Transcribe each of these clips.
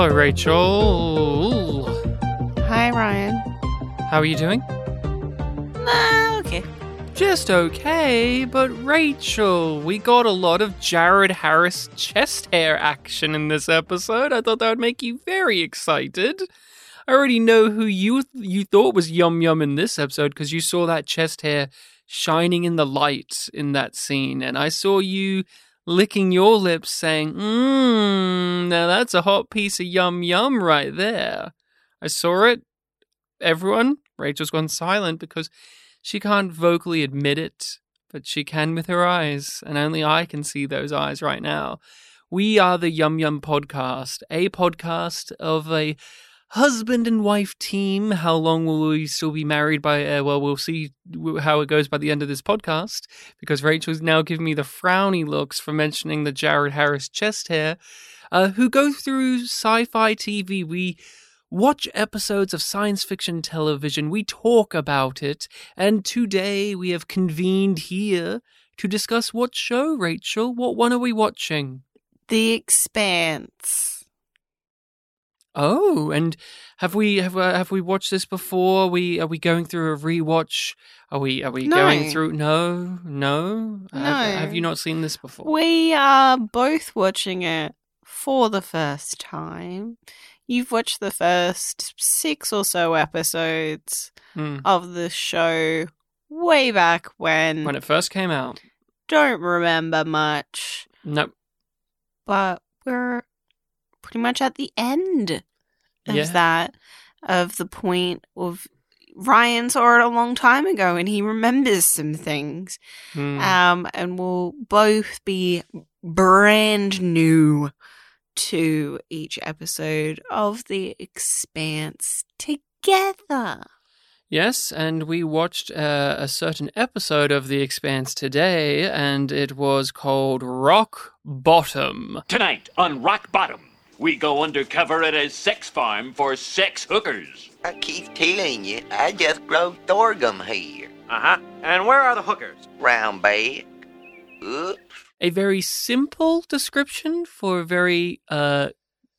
Hello, Rachel. Hi, Ryan. How are you doing? Nah, okay. Just okay, but Rachel, we got a lot of Jared Harris chest hair action in this episode. I thought that would make you very excited. I already know who you you thought was Yum Yum in this episode because you saw that chest hair shining in the light in that scene, and I saw you licking your lips saying, Mmm, now that's a hot piece of yum yum right there. I saw it. Everyone, Rachel's gone silent because she can't vocally admit it, but she can with her eyes, and only I can see those eyes right now. We are the Yum Yum Podcast, a podcast of a husband and wife team. How long will we still be married by? Uh, well, we'll see how it goes by the end of this podcast because Rachel's now giving me the frowny looks for mentioning the Jared Harris chest hair. Uh, who go through sci fi TV. We watch episodes of science fiction television, we talk about it, and today we have convened here to discuss what show, Rachel? What one are we watching? The Expanse. Oh, and have we have uh, have we watched this before? Are we are we going through a rewatch? Are we are we No. going through? No, no. Have, No. have you not seen this before? We are both watching it for the first time. You've watched the first six or so episodes Hmm. of the show way back when. When it first came out. Don't remember much, Nope. but we're pretty much at the end of Yeah. that, of the point of Ryan saw it a long time ago and he remembers some things. Hmm. um, and we'll both be brand new to each episode of The Expanse together. Yes, and we watched uh, a certain episode of The Expanse today, and it was called Rock Bottom. Tonight on Rock Bottom, we go undercover at a sex farm for sex hookers. I keep telling you, I just grow sorghum here. Uh huh. And where are the hookers? Round back. Oops. A very simple description for a very uh,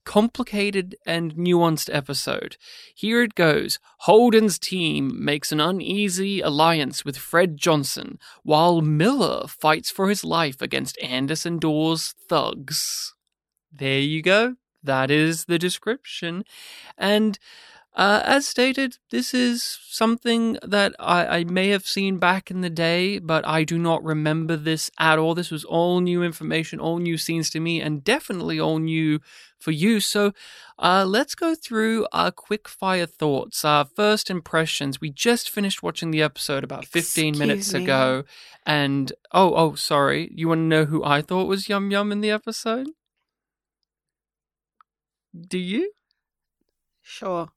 complicated and nuanced episode. Here it goes Holden's team makes an uneasy alliance with Fred Johnson, while Miller fights for his life against Anderson Dawes thugs. There you go. That is the description. And uh, as stated, this is something that I, I may have seen back in the day, but I do not remember this at all. This was all new information, all new scenes to me, and definitely all new for you. So uh, let's go through our quick fire thoughts, our first impressions. We just finished watching the episode about 15 minutes me. ago. And oh, oh, sorry. You want to know who I thought was Yum Yum in the episode? Do you? Sure.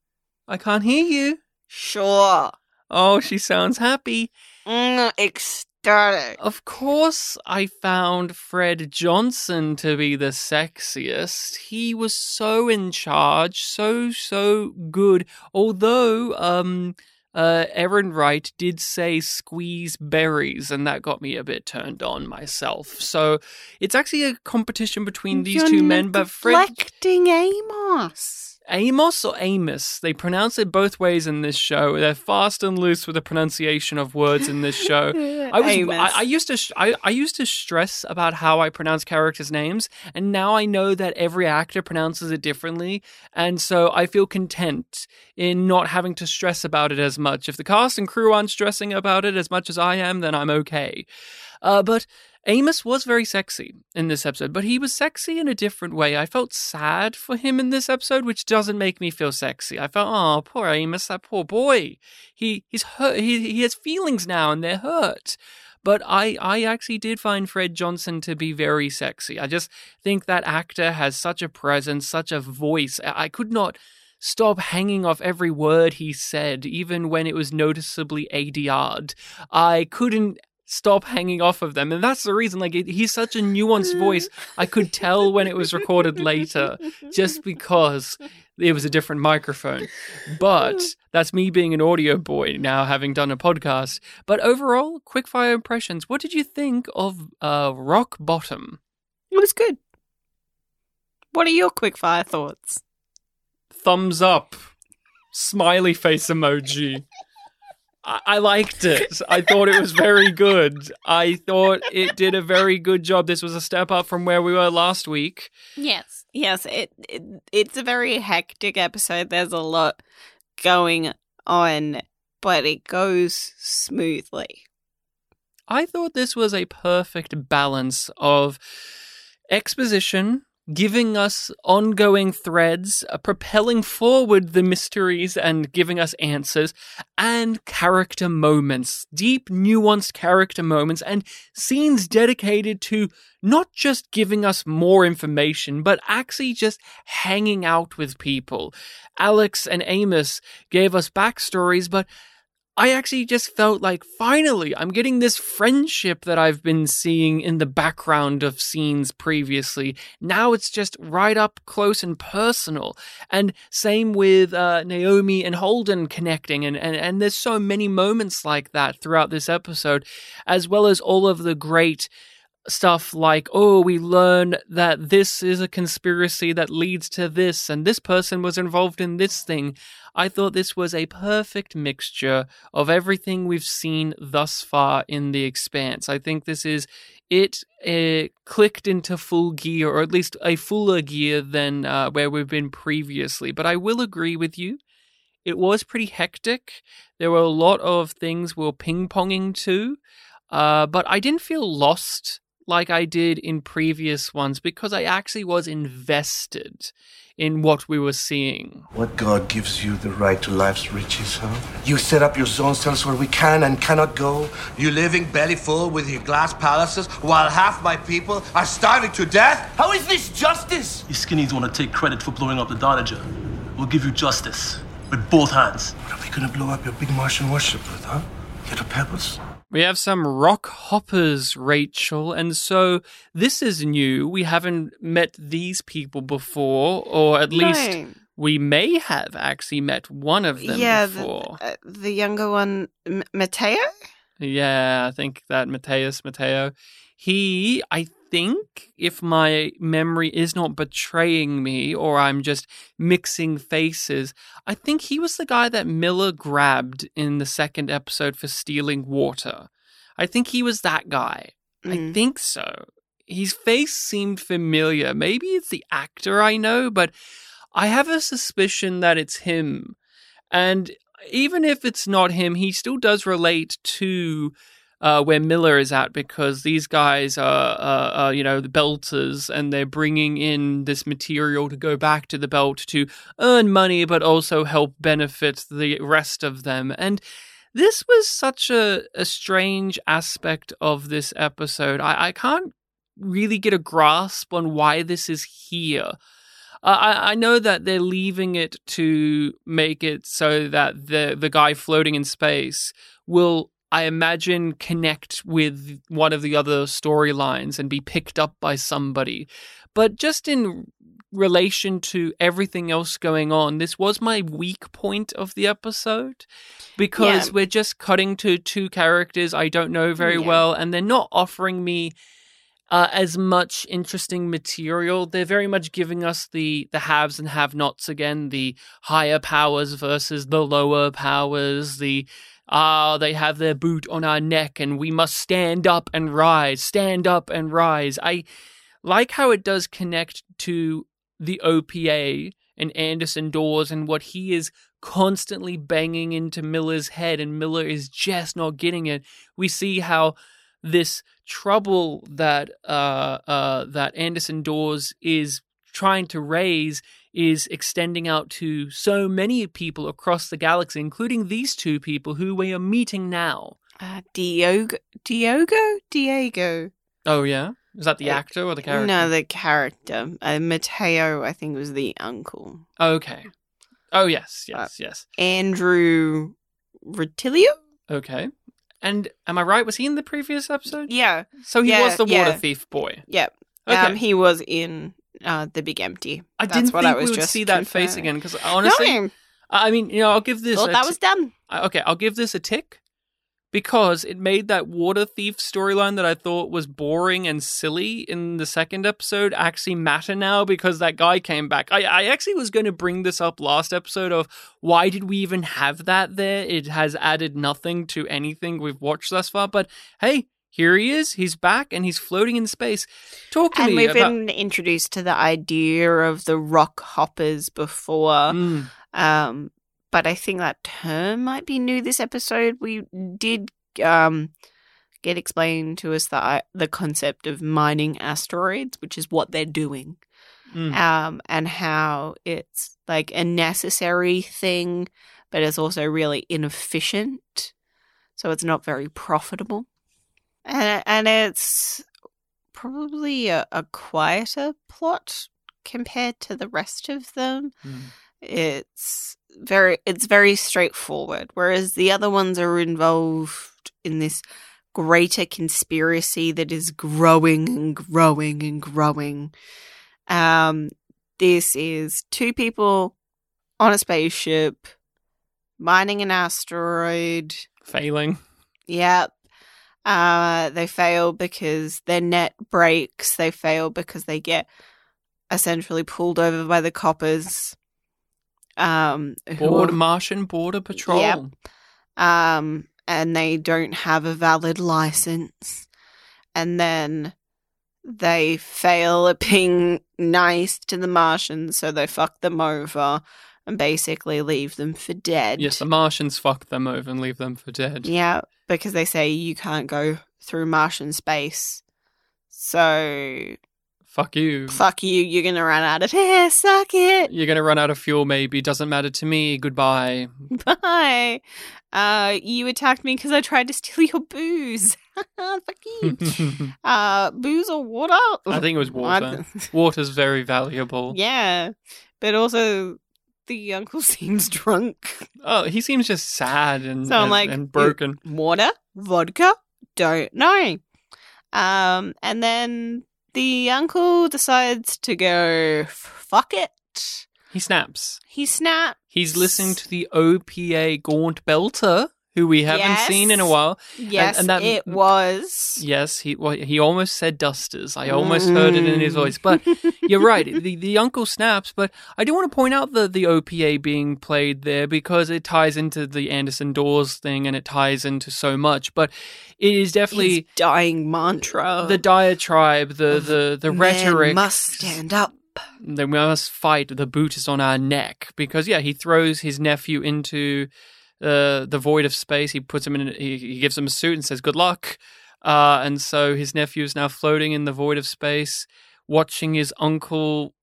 I can't hear you. Sure. Oh, she sounds happy. Mm, ecstatic. Of course, I found Fred Johnson to be the sexiest. He was so in charge, so, so good. Although, um, uh, Errinwright did say squeeze berries, and that got me a bit turned on myself. So it's actually a competition between these You're two men, but Fred. neglecting Amos. Amos or Amos? They pronounce it both ways in this show. They're fast and loose with the pronunciation of words in this show. I was Amos. I, I used to sh- I, I used to stress about how I pronounce characters' names, and now I know that every actor pronounces it differently, and so I feel content in not having to stress about it as much. If the cast and crew aren't stressing about it as much as I am, then I'm okay. Uh, but Amos was very sexy in this episode, but he was sexy in a different way. I felt sad for him in this episode, which doesn't make me feel sexy. I felt, oh, poor Amos, that poor boy. He he's hurt. He he has feelings now, and they're hurt. But I I actually did find Fred Johnson to be very sexy. I just think that actor has such a presence, such a voice. I could not stop hanging off every word he said, even when it was noticeably ADR'd. I couldn't stop hanging off of them. And that's the reason like it, he's such a nuanced voice. I could tell when it was recorded later just because it was a different microphone. But that's me being an audio boy now having done a podcast. But overall quickfire impressions. What did you think of uh rock bottom? It was good. What are your quickfire thoughts? thumbs up, smiley face emoji. I, I liked it. I thought it was very good. I thought it did a very good job. This was a step up from where we were last week. Yes, yes. It, it it's a very hectic episode. There's a lot going on, but it goes smoothly. I thought this was a perfect balance of exposition, giving us ongoing threads, uh, propelling forward the mysteries and giving us answers, and character moments, deep, nuanced character moments, and scenes dedicated to not just giving us more information, but actually just hanging out with people. Alex and Amos gave us backstories, but I actually just felt like finally I'm getting this friendship that I've been seeing in the background of scenes previously. Now it's just right up close and personal. And same with uh, Naomi and Holden connecting. And, and, and there's so many moments like that throughout this episode, as well as all of the great stuff like, oh, we learn that this is a conspiracy that leads to this, and this person was involved in this thing. I thought this was a perfect mixture of everything we've seen thus far in The Expanse. I think this is it uh, clicked into full gear, or at least a fuller gear than uh, where we've been previously. But I will agree with you. It was pretty hectic. There were a lot of things we were ping ponging to, uh, but I didn't feel lost like I did in previous ones because I actually was invested in what we were seeing. What God gives you the right to life's riches, huh? You set up your zones, tell us where we can and cannot go. You living belly full with your glass palaces while half my people are starving to death? How is this justice? You skinnies want to take credit for blowing up the Donnager. We'll give you justice with both hands. What are we gonna blow up your big Martian warship with, huh? Little pebbles? We have some rock hoppers, Rachel, and so this is new. We haven't met these people before, or at least No. we may have actually met one of them yeah, before. the, uh, the younger one, M- Mateo. Yeah, I think that Mateus Mateo, he, I think, if my memory is not betraying me or I'm just mixing faces, I think he was the guy that Miller grabbed in the second episode for stealing water. I think he was that guy. I Mm. think so. His face seemed familiar. Maybe it's the actor I know, but I have a suspicion that it's him. And even if it's not him, he still does relate to uh, where Miller is at because these guys are, uh, you know, the belters and they're bringing in this material to go back to the belt to earn money, but also help benefit the rest of them. And this was such a, a strange aspect of this episode. I, I can't really get a grasp on why this is here. I, I know that they're leaving it to make it so that the the guy floating in space will, I imagine, connect with one of the other storylines and be picked up by somebody. But just in relation to everything else going on, this was my weak point of the episode because Yeah. we're just cutting to two characters I don't know very Yeah. well, and they're not offering me uh, as much interesting material. They're very much giving us the the haves and have nots again, the higher powers versus the lower powers, the ah, they have their boot on our neck and we must stand up and rise, stand up and rise. I like how it does connect to the OPA and Anderson Dawes and what he is constantly banging into Miller's head, and Miller is just not getting it. We see how this trouble that uh, uh, that Anderson Dawes is trying to raise is extending out to so many people across the galaxy, including these two people who we are meeting now. Uh, Diogo, Diogo, Diego. Oh yeah, is that the Uh, actor or the character? No, the character. Uh, Mateo, I think, was the uncle. Okay. Oh yes, Uh, yes, yes. Andrew Rotilio. Okay. And am I right? Was he in the previous episode? Yeah, So he Yeah, was the water yeah. thief boy. yeah. Okay. Um, he was in uh, the Big Empty. I That's didn't what think I was we would just see that face again because honestly, no, I mean, you know, I'll give this. a that t- was done. I- okay, I'll give this a tick. because it made that water thief storyline that I thought was boring and silly in the second episode actually matter now because that guy came back. I, I actually was going to bring this up last episode of why did we even have that there? It has added nothing to anything we've watched thus far, but hey, here he is. He's back and he's floating in space. Talk to and me we've about. been introduced to the idea of the rock hoppers before. Mm, Um, but I think that term might be new this episode. We did um, get explained to us the the concept of mining asteroids, which is what they're doing, mm. um, and how it's like a necessary thing, but it's also really inefficient. So it's not very profitable, and and it's probably a, a quieter plot compared to the rest of them Mm. it's very it's very straightforward whereas the other ones are involved in this greater conspiracy that is growing and growing and growing um this is two people on a spaceship mining an asteroid Failing. Yep. Uh, they fail because their net breaks. They fail because they get essentially pulled over by the coppers. Um, Border Martian Border Patrol. Yep. um, and they don't have a valid license. And then they fail at being nice to the Martians, so they fuck them over and basically leave them for dead. Yes, the Martians fuck them over and leave them for dead. Yeah, because they say you can't go through Martian space. So Fuck you. fuck you, you're gonna run out of air, suck it. You're gonna run out of fuel, maybe. Doesn't matter to me. Goodbye. Bye. Uh you attacked me because I tried to steal your booze. fuck you. uh booze or water? I think it was water. Water's very valuable. yeah. But also the uncle seems drunk. Oh, he seems just sad and, So I'm and, like, and broken. Water? Vodka? Don't know. Um, and then the uncle decides to go, fuck it. He snaps. He snaps. He's listening to the OPA Gaunt Belter, who we haven't Yes. seen in a while. Yes, and that- it was. Yes, he well, he almost said dusters. I almost heard it in his voice, but you're right. The the uncle snaps, but I do want to point out the the OPA being played there because it ties into the Anderson Dawes thing and it ties into so much. But it is His definitely dying mantra. the diatribe, the the the rhetoric. must stand up. Then we must fight. The boot is on our neck because yeah, he throws his nephew into uh, the void of space. He puts him in. He, he gives him a suit and says, "Good luck." Uh, and so his nephew is now floating in the void of space, watching his uncle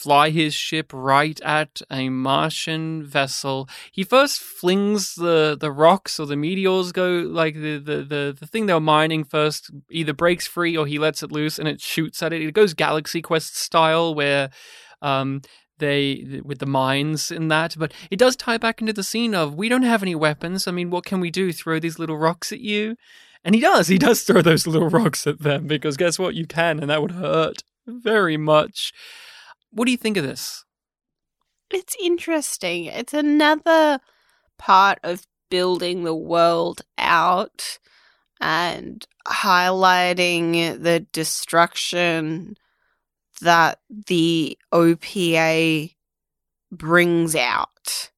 fly his ship right at a Martian vessel. He first flings the, the rocks or the meteors go like the, the, the, the thing they were mining first either breaks free or he lets it loose and it shoots at it. It goes Galaxy Quest style where um they with the mines in that, but it does tie back into the scene of we don't have any weapons. I mean, what can we do? Throw these little rocks at you? And he does. He does throw those little rocks at them because guess what? You can, and that would hurt very much. What do you think of this? It's interesting. It's another part of building the world out and highlighting the destruction that the OPA brings out.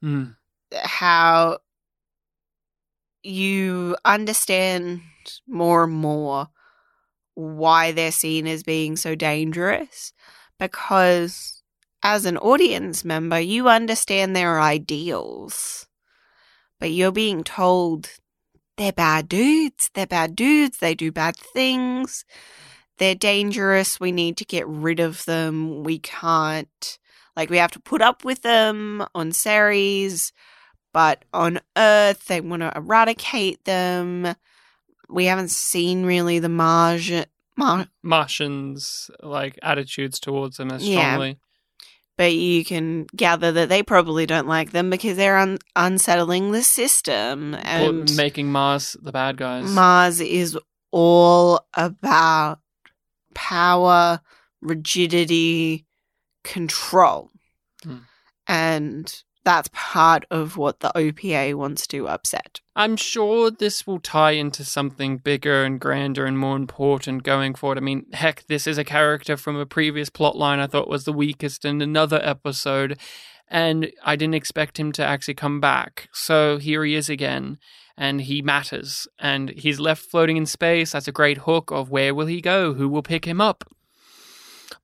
Hmm. How you understand more and more why they're seen as being so dangerous because as an audience member, you understand their ideals, but you're being told they're bad dudes, they're bad dudes, they do bad things, they're dangerous, we need to get rid of them, we can't, like, we have to put up with them on Ceres, but on Earth, they want to eradicate them. We haven't seen really the Martian. Mar- Martians like attitudes towards them as Yeah. strongly. but you can gather that they probably don't like them because they're un- unsettling the system Or and making Mars the bad guys. Mars is all about power, rigidity, control. Hmm. And that's part of what the OPA wants to upset. I'm sure this will tie into something bigger and grander and more important going forward. I mean, heck, this is a character from a previous plotline I thought was the weakest in another episode, and I didn't expect him to actually come back. So here he is again, and he matters, and he's left floating in space. That's a great hook of where will he go? Who will pick him up?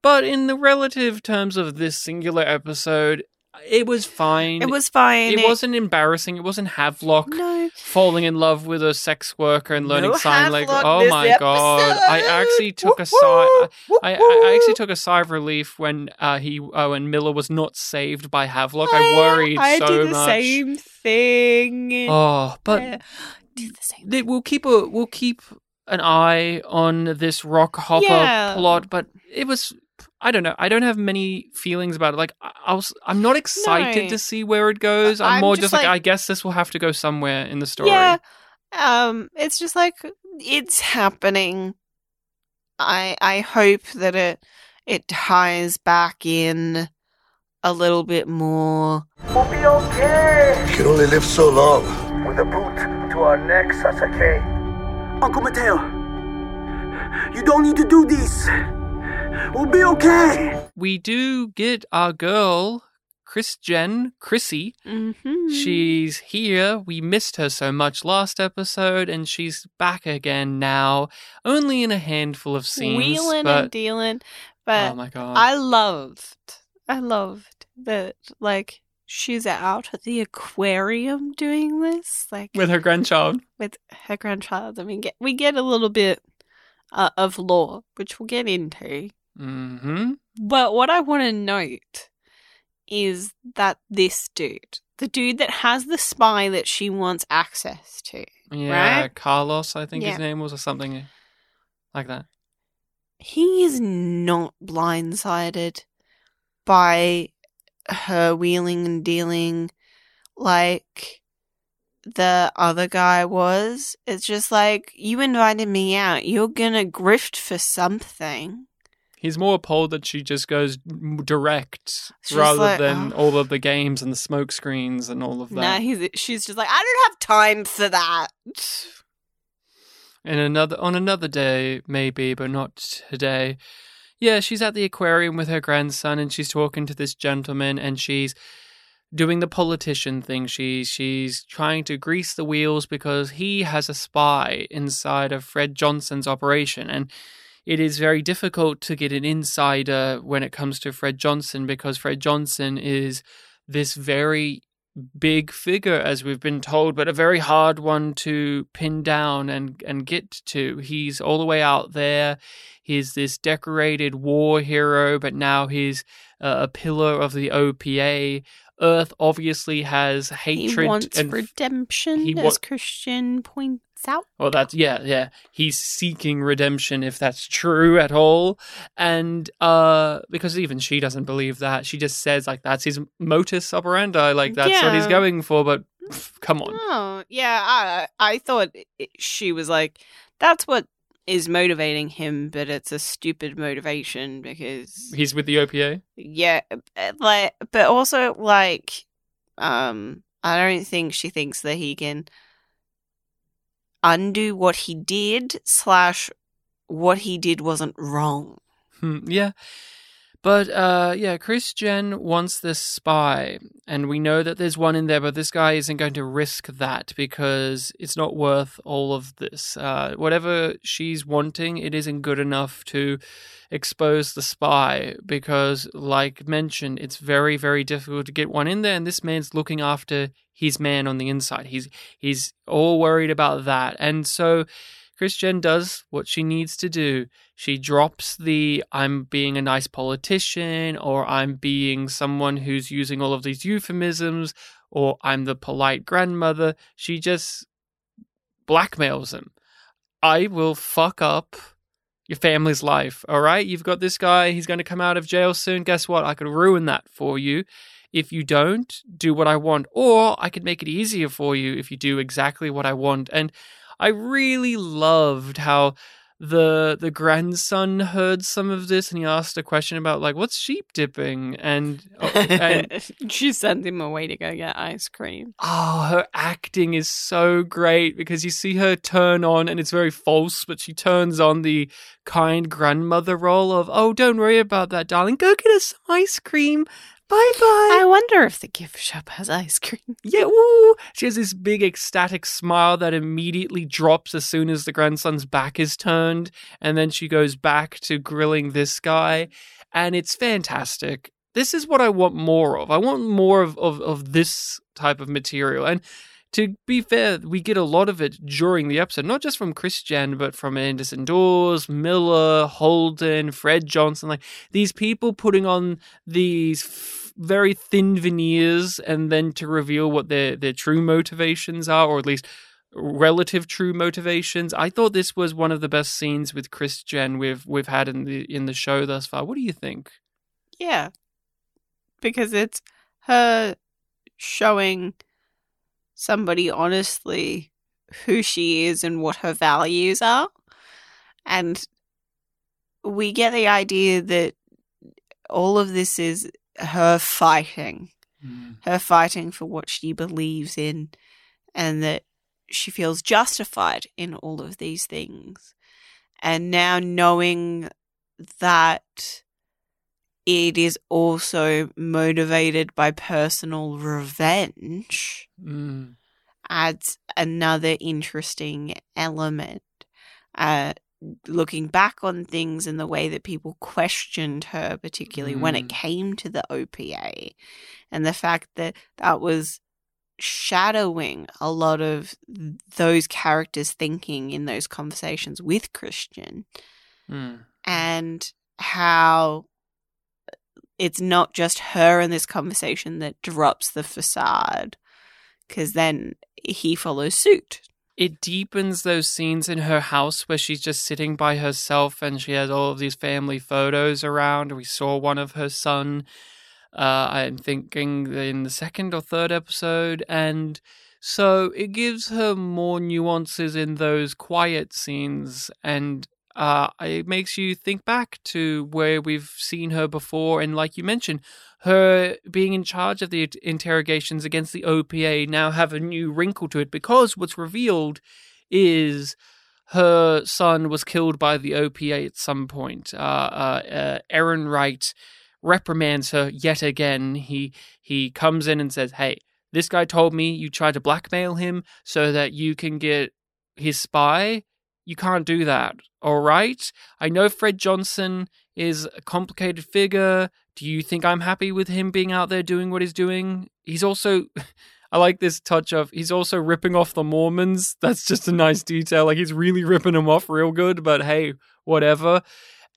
But in the relative terms of this singular episode, it was fine. It was fine. It wasn't embarrassing. It wasn't Havelock No. falling in love with a sex worker and learning No sign language. Havelock Oh my god! I actually took a sigh. Woo-hoo! I, I actually took a sigh of relief when uh, he uh, when Miller was not saved by Havelock. I worried I so did the much. same thing. Oh, but Yeah. do the same. we'll keep a we'll keep an eye on this rock hopper Yeah. plot. But it was. I don't know. I don't have many feelings about it. Like I, I was, I'm not excited No. to see where it goes. I'm, I'm more just just like, like- I guess this will have to go somewhere in the story. Yeah. Um, it's just like it's happening. I I hope that it it ties back in a little bit more. We'll be okay. You can only live so long. With a boot to our necks, Sasuke. Uncle Mateo, you don't need to do this. We'll be okay. we do get our girl, Chrisjen, Chrissy. Mm-hmm. She's here. We missed her so much last episode, and she's back again now, only in a handful of scenes. wheeling but, and dealing, but oh my god. I loved, I loved that. Like she's out at the aquarium doing this, like With her grandchild. with her grandchild. I mean, get, we get a little bit uh, of law, which we'll get into. hmm But what I want to note is that this dude, the dude that has the spy that she wants access to, Yeah, Right? Carlos, I think Yeah. his name was, or something like that. he is not blindsided by her wheeling and dealing like the other guy was. It's just like, you invited me out. You're gonna grift for something. He's more appalled that she just goes direct rather like, than "Oh." all of the games and the smoke screens and all of that. Nah, he's, she's just like, I don't have time for that. in another on another day maybe but not today yeah she's at the aquarium with her grandson and she's talking to this gentleman and she's doing the politician thing she's she's trying to grease the wheels because he has a spy inside of Fred Johnson's operation and it is very difficult to get an insider when it comes to Fred Johnson because Fred Johnson is this very big figure, as we've been told, but a very hard one to pin down and, and get to. He's all the way out there. He's this decorated war hero, but now he's uh, a pillar of the OPA. Earth obviously has hatred he wants and redemption, he as Chrisjen points out. well, that's yeah, yeah. He's seeking redemption if that's true at all, and uh, because even she doesn't believe that, she just says like that's his modus operandi, like that's what he's going for. But pff, come on, Oh, yeah. I I thought she was like, that's what is motivating him, but it's a stupid motivation because he's with the OPA. yeah, uh, like, but also like, um, I don't think she thinks that he can undo what he did slash what he did wasn't wrong. Hmm, yeah. But uh yeah, Chrisjen wants this spy, and we know that there's one in there, but this guy isn't going to risk that because it's not worth all of this. Uh whatever she's wanting, it isn't good enough to expose the spy because like mentioned, it's very, very difficult to get one in there, and this man's looking after his man on the inside. He's he's all worried about that. And so Chrisjen does what she needs to do. She drops the I'm being a nice politician or I'm being someone who's using all of these euphemisms or I'm the polite grandmother. She just blackmails him. I will fuck up your family's life, all right? You've got this guy, he's going to come out of jail soon. Guess what? I could ruin that for you. If you don't do what I want, or I could make it easier for you if you do exactly what I want. And I really loved how the the grandson heard some of this and he asked a question about like what's sheep dipping? And, oh, and she sent him away to go get ice cream. oh her acting is so great because you see her turn on and it's very false but she turns on the kind grandmother role of oh don't worry about that darling. Go get us some ice cream bye bye I wonder if the gift shop has ice cream. yeah, woo! She has this big ecstatic smile that immediately drops as soon as the grandson's back is turned, and then she goes back to grilling this guy, and it's fantastic. This is what I want more of. I want more of, of, of this type of material. And to be fair, we get a lot of it during the episode, not just from Chrisjen, but from Anderson Dawes, Miller, Holden, Fred Johnson, like these people putting on these f- very thin veneers and then to reveal what their, their true motivations are, or at least relative true motivations. I thought this was one of the best scenes with Chrisjen we've we've had in the in the show thus far. What do you think? Yeah. Because it's her showing somebody honestly who she is and what her values are. And we get the idea that all of this is her fighting, mm. her fighting for what she believes in, and that she feels justified in all of these things. And now knowing that it is also motivated by personal revenge Mm. adds another interesting element. Uh, looking back on things and the way that people questioned her, particularly when it Mm. came to the OPA, and the fact that that was shadowing a lot of those characters' thinking in those conversations with Chrisjen Mm. and how it's not just her in this conversation that drops the facade because then he follows suit it deepens those scenes in her house where she's just sitting by herself and she has all of these family photos around. We saw one of her son, uh, I'm thinking in the second or third episode. And so it gives her more nuances in those quiet scenes and uh, it makes you think back to where we've seen her before. And like you mentioned, her being in charge of the interrogations against the OPA now have a new wrinkle to it because what's revealed is her son was killed by the OPA at some point. Uh, uh, uh, Errinwright reprimands her yet again. He he comes in and says, "Hey, this guy told me you tried to blackmail him so that you can get his spy. You can't do that. All right. I know Fred Johnson is a complicated figure. Do you think I'm happy with him being out there doing what he's doing? He's also." I like this touch of he's also ripping off the Mormons. That's just a nice detail. Like he's really ripping them off real good, but hey, whatever.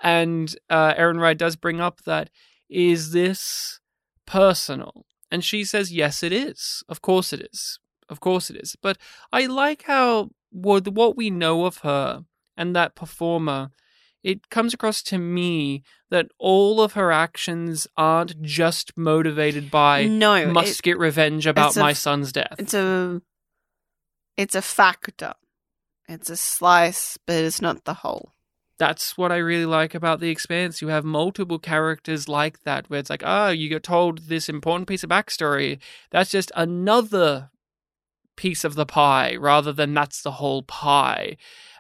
And uh, Errinwright does bring up that is this personal? And she says, yes, it is. Of course it is. Of course it is. But I like how what, what we know of her and that performer, it comes across to me that all of her actions aren't just motivated by No, it- must get revenge about it's a my son's death. it's a it's a factor it's a slice but it's not the whole that's what I really like about The Expanse. You have multiple characters like that, where it's like, oh, you get told this important piece of backstory. That's just another piece of the pie, rather than that's the whole pie.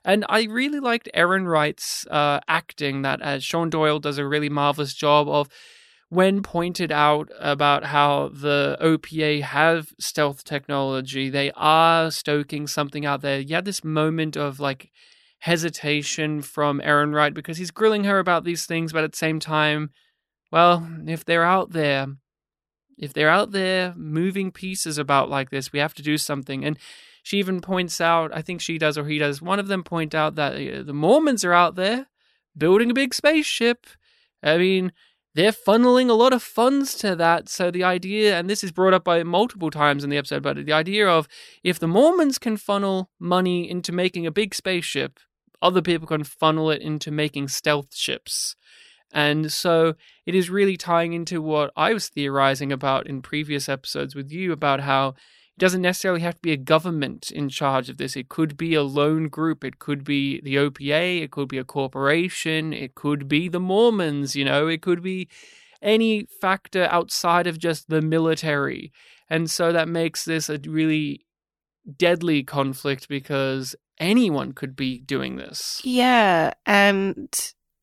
And I really liked Errinwright's uh, acting. That as Shawn Doyle does a really marvelous job of when pointed out about how the OPA have stealth technology, they are stoking something out there. You had this moment of like hesitation from Errinwright because he's grilling her about these things, but at the same time, well, if they're out there, if they're out there moving pieces about like this, we have to do something. And she even points out, I think she does or he does, one of them point out that uh, the Mormons are out there building a big spaceship. I mean, they're funneling a lot of funds to that. So the idea, and this is brought up by multiple times in the episode, but the idea of if the Mormons can funnel money into making a big spaceship, other people can funnel it into making stealth ships. And so it is really tying into what I was theorizing about in previous episodes with you about how, doesn't necessarily have to be a government in charge of this. It could be a lone group. It could be the OPA. It could be a corporation. It could be the Mormons. You know, it could be any factor outside of just the military. And so that makes this a really deadly conflict because anyone could be doing this. Yeah, and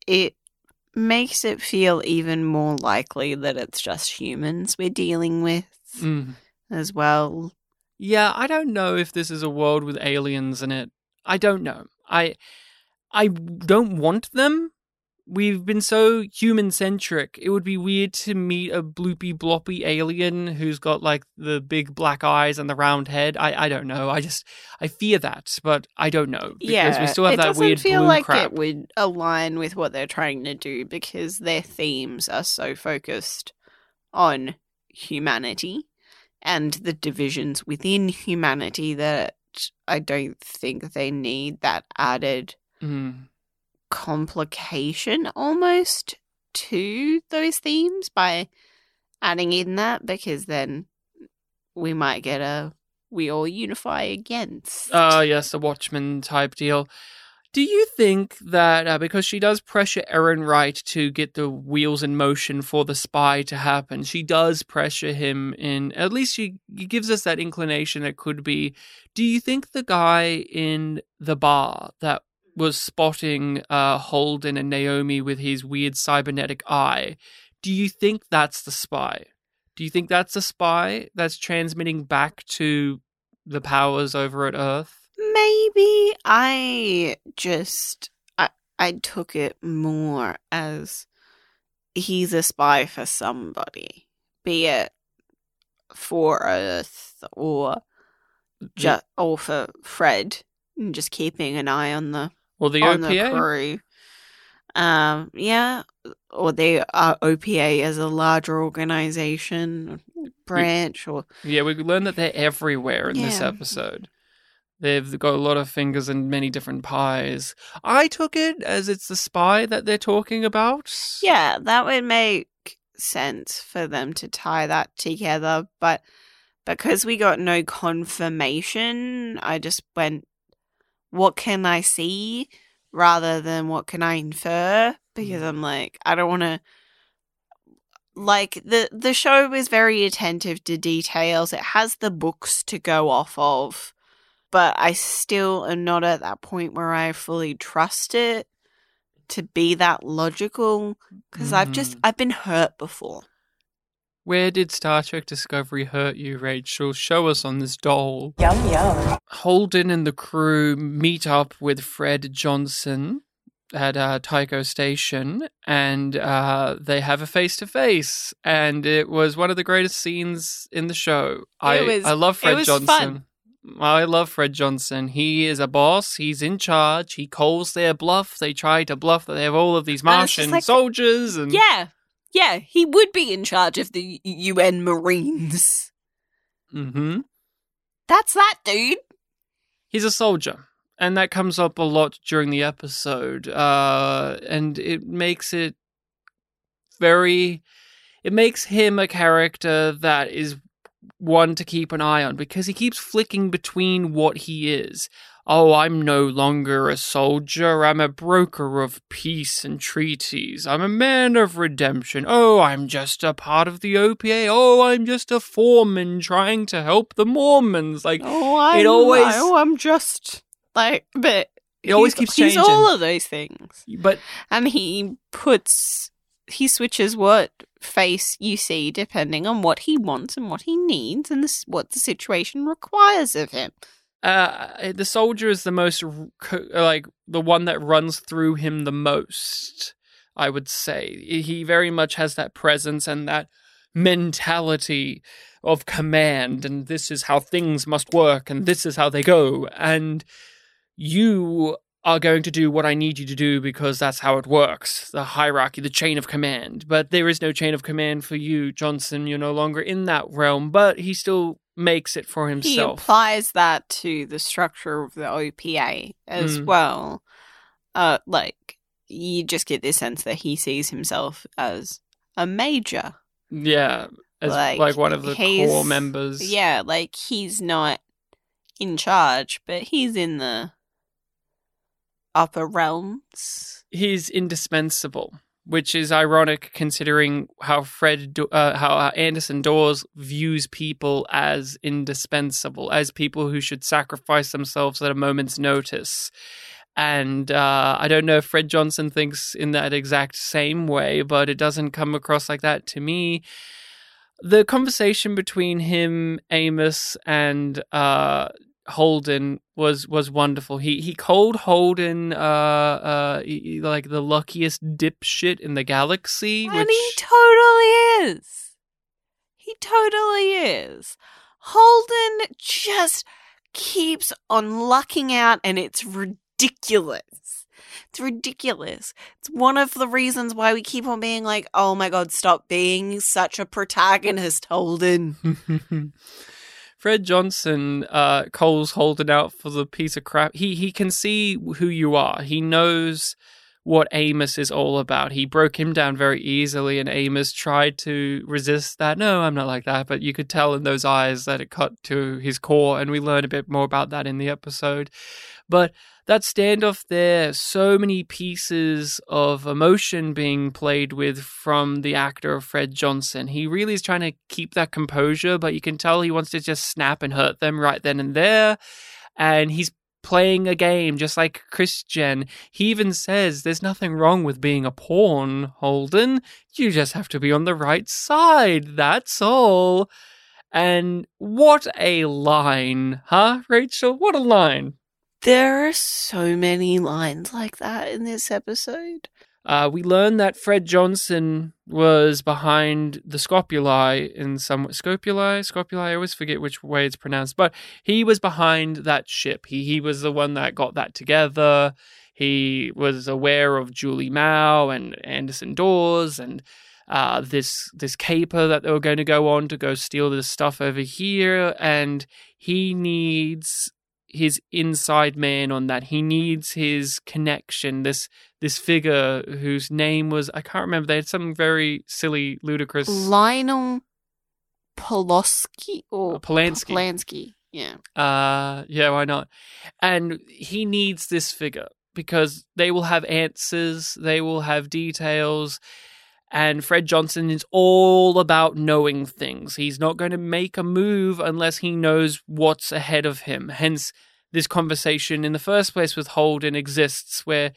it makes it feel even more likely that it's just humans we're dealing with Mm. as well. Yeah, I don't know if this is a world with aliens in it. I don't know. I I don't want them. We've been so human centric. It would be weird to meet a bloopy bloppy alien who's got like the big black eyes and the round head. I I don't know. I just I fear that, but I don't know because yeah, we still have that weird feel blue like crap. it would align with what they're trying to do because their themes are so focused on humanity and the divisions within humanity that I don't think they need that added Mm. complication almost to those themes by adding in that because then we might get a we all unify against. Oh, yes, a Watchman type deal. Do you think that uh, because she does pressure Errinwright to get the wheels in motion for the spy to happen, she does pressure him in, at least she gives us that inclination that could be. Do you think the guy in the bar that was spotting uh, Holden and Naomi with his weird cybernetic eye, do you think that's the spy? Do you think that's a spy that's transmitting back to the powers over at Earth? Maybe I just I I took it more as he's a spy for somebody, be it for Earth or just or for Fred, and just keeping an eye on the Or the on OPA? the crew. Um, yeah, or they are OPA as a larger organization branch, or Yeah, we learned that they're everywhere in this episode. They've got a lot of fingers in many different pies. I took it as it's the spy that they're talking about. yeah, that would make sense for them to tie that together. But because we got no confirmation, I just went, "What can I see?" rather than "What can I infer?" Because mm. I'm like, I don't want to. Like the the show is very attentive to details. It has the books to go off of, but I still am not at that point where I fully trust it to be that logical because I've just Mhm. I've been hurt before. Where did Star Trek Discovery hurt you, Rachel? Show us on this doll. Yum yum. Holden and the crew meet up with Fred Johnson at uh, Tycho Station, and uh, they have a face to face, and it was one of the greatest scenes in the show. I was- I love it Fred was Johnson. fun. I love Fred Johnson. He is a boss. He's in charge. He calls their bluff. They try to bluff that they have all of these Martian like- soldiers, and Yeah, yeah, he would be in charge of the UN Marines. hmm That's that dude. he's a soldier and that comes up a lot during the episode uh and it makes it very it makes him a character that is one to keep an eye on because he keeps flicking between what he is. Oh i'm no longer a soldier. I'm a broker of peace and treaties. I'm a man of redemption. Oh i'm just a part of the opa oh i'm just a foreman trying to help the mormons. Like Oh, I It always- know, I'm just like, but It always keeps He's all of those things, but and he puts he switches what face you see depending on what he wants and what he needs and this what the situation requires of him. uh, the soldier is the most like the one that runs through him the most. I would say he very much has that presence and that mentality of command, and this is how things must work, and this is how they go, and you are going to do what I need you to do because that's how it works. The hierarchy, the chain of command. But there is no chain of command for you, Johnson. You're no longer in that realm, but he still makes it for himself. He applies that to the structure of the OPA as Mm. well. Uh, like you just get this sense that he sees himself as a major. Yeah. as like, one of the core members. Yeah, like he's not in charge, but he's in the upper realms. he's indispensable, which is ironic considering how Fred, uh, how uh, Anderson Dawes views people as indispensable, as people who should sacrifice themselves at a moment's notice. And uh, I don't know if Fred Johnson thinks in that exact same way, but it doesn't come across like that to me. The conversation between him, Amos, and uh, Holden was was wonderful. He he called Holden uh uh he- like the luckiest dipshit in the galaxy, And which he totally is. He totally is. Holden just keeps on lucking out, and it's ridiculous. It's ridiculous. It's one of the reasons why we keep on being like, oh my god, stop being such a protagonist, Holden. Fred Johnson uh calls Holden out for the piece of crap. He he can see who you are. He knows what Amos is all about. He broke him down very easily, and Amos tried to resist that. No, I'm not like that. But you could tell in those eyes that it cut to his core, and we learn a bit more about that in the episode. But that standoff there, so many pieces of emotion being played with from the actor of Fred Johnson. He really is trying to keep that composure, but you can tell he wants to just snap and hurt them right then and there. And he's playing a game just like Chrisjen. He even says there's nothing wrong with being a pawn, Holden. You just have to be on the right side. That's all. And what a line, huh, Rachel? What a line. There are so many lines like that in this episode. Uh, we learn that Fred Johnson was behind the Scopuli in some Scopuli, Scopuli. I always forget which way it's pronounced, but he was behind that ship. He he was the one that got that together. He was aware of Julie Mao and Anderson Dawes and uh, this this caper that they were going to go on to go steal this stuff over here, and he needs his inside man on that. He needs his connection. This this figure whose name was I can't remember. They had something very silly, ludicrous. Lionel Pulaski or Uh, Polanski. Polanski. Yeah. Uh, yeah, why not? And he needs this figure because they will have answers, they will have details. And Fred Johnson is all about knowing things. He's not going to make a move unless he knows what's ahead of him. Hence, this conversation in the first place with Holden exists where,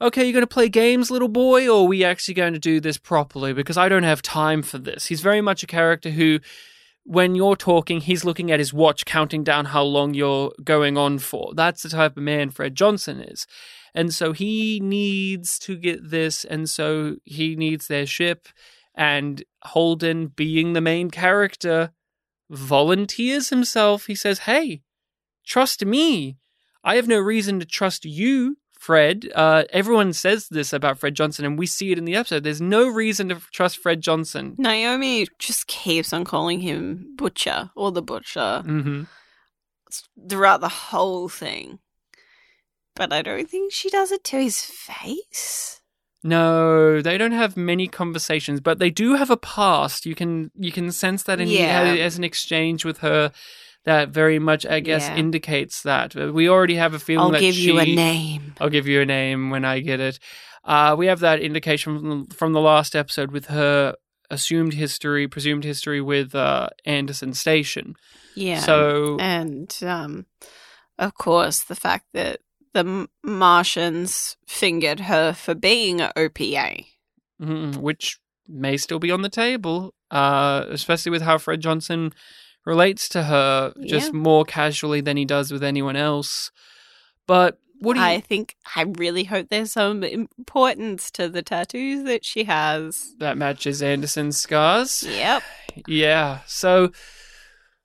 okay, you're going to play games, little boy, or are we actually going to do this properly? Because I don't have time for this. He's very much a character who when you're talking, he's looking at his watch, counting down how long you're going on for. That's the type of man Fred Johnson is. And so he needs to get this, and so he needs their ship. And Holden, being the main character, volunteers himself. He says, Hey, trust me. I have no reason to trust you, Fred. Uh, everyone says this about Fred Johnson, and we see it in the episode. There's no reason to trust Fred Johnson. Naomi just keeps on calling him Butcher or the Butcher hmm throughout the whole thing. But I don't think she does it to his face. No, they don't have many conversations, but they do have a past. You can you can sense that in Yeah. as an exchange with her that very much, I guess, Yeah. indicates that. We already have a feeling I'll that give you a name. I'll give you a name when I get it. Uh, we have that indication from, from the last episode with her assumed history, presumed history with uh, Anderson Station. Yeah. So and um, of course, the fact that the Martians fingered her for being a OPA. Mm, which may still be on the table, uh, especially with how Fred Johnson relates to her just Yeah. more casually than he does with anyone else. But what do you I think I really hope there's some importance to the tattoos that she has. that matches Anderson's scars? Yep. Yeah. So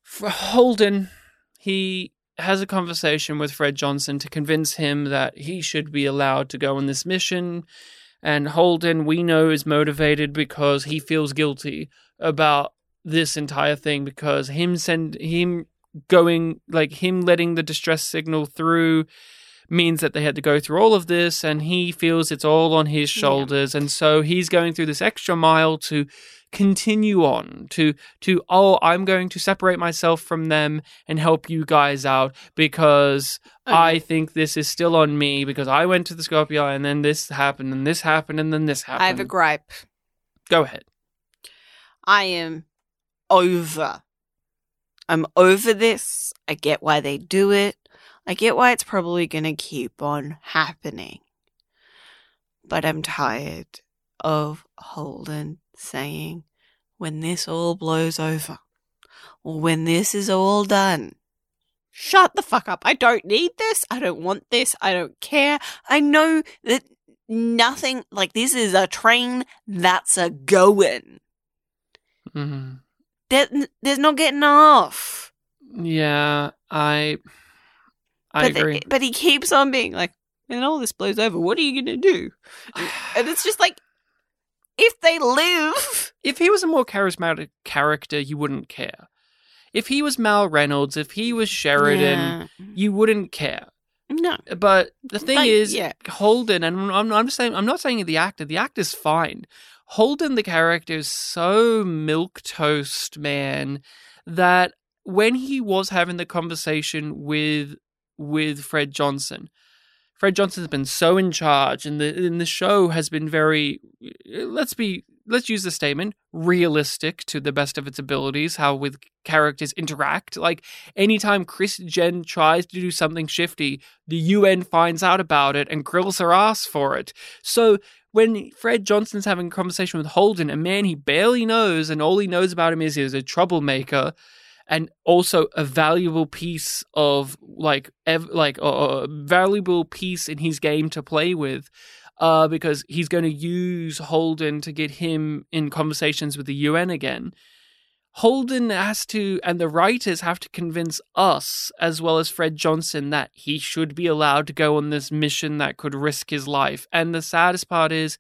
for Holden, he has a conversation with Fred Johnson to convince him that he should be allowed to go on this mission. And Holden, we know, is motivated because he feels guilty about this entire thing because him send him going like him letting the distress signal through means that they had to go through all of this and he feels it's all on his Yeah. shoulders and so he's going through this extra mile to continue on to to oh i'm going to separate myself from them and help you guys out because Oh, i think this is still on me because i went to the Scopuli and then this happened and this happened and then this happened I have a gripe. go ahead I am over. I'm over this. I get why they do it. I get why it's probably going to keep on happening. But I'm tired of Holden saying, when this all blows over, or when this is all done, shut the fuck up. I don't need this. I don't want this. I don't care. I know that nothing, like, this is a train that's a going. hmm There, there's not getting off. yeah i i but, the- agree but he keeps on being like, and all this blows over. What are you going to do? And it's just like, if they live, if he was a more charismatic character you wouldn't care if he was mal reynolds if he was sheridan Yeah. you wouldn't care no. But the thing Like, is, yeah. Holden, and I'm, I'm just saying, I'm not saying the actor. The actor's fine. Holden, the character, is so milk toast, man, that when he was having the conversation with with Fred Johnson, Fred Johnson's been so in charge, and the and the show has been very. Let's be. Let's use the statement realistic to the best of its abilities. How with characters interact. Like anytime Chrisjen tries to do something shifty, the UN finds out about it and grills her ass for it. So when Fred Johnson's having a conversation with Holden, a man he barely knows, and all he knows about him is he's a troublemaker, and also a valuable piece of like ev- like a, valuable piece in his game to play with. Uh, because he's going to use Holden to get him in conversations with the UN again. Holden has to, and the writers have to convince us, as well as Fred Johnson, that he should be allowed to go on this mission that could risk his life. And the saddest part is,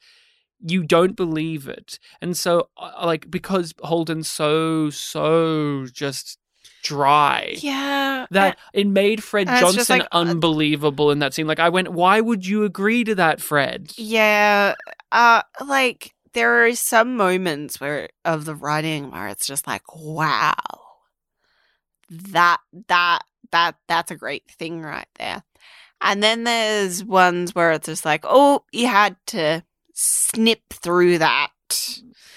you don't believe it. And so, uh, like, because Holden's so, so just dry. Yeah. That it made Fred Johnson like, uh, unbelievable in that scene. Like I went, why would you agree to that, Fred? Yeah. Uh, like, there are some moments where of the writing where it's just like, wow, that that that that's a great thing right there. And then there's ones where it's just like, oh, you had to snip through that.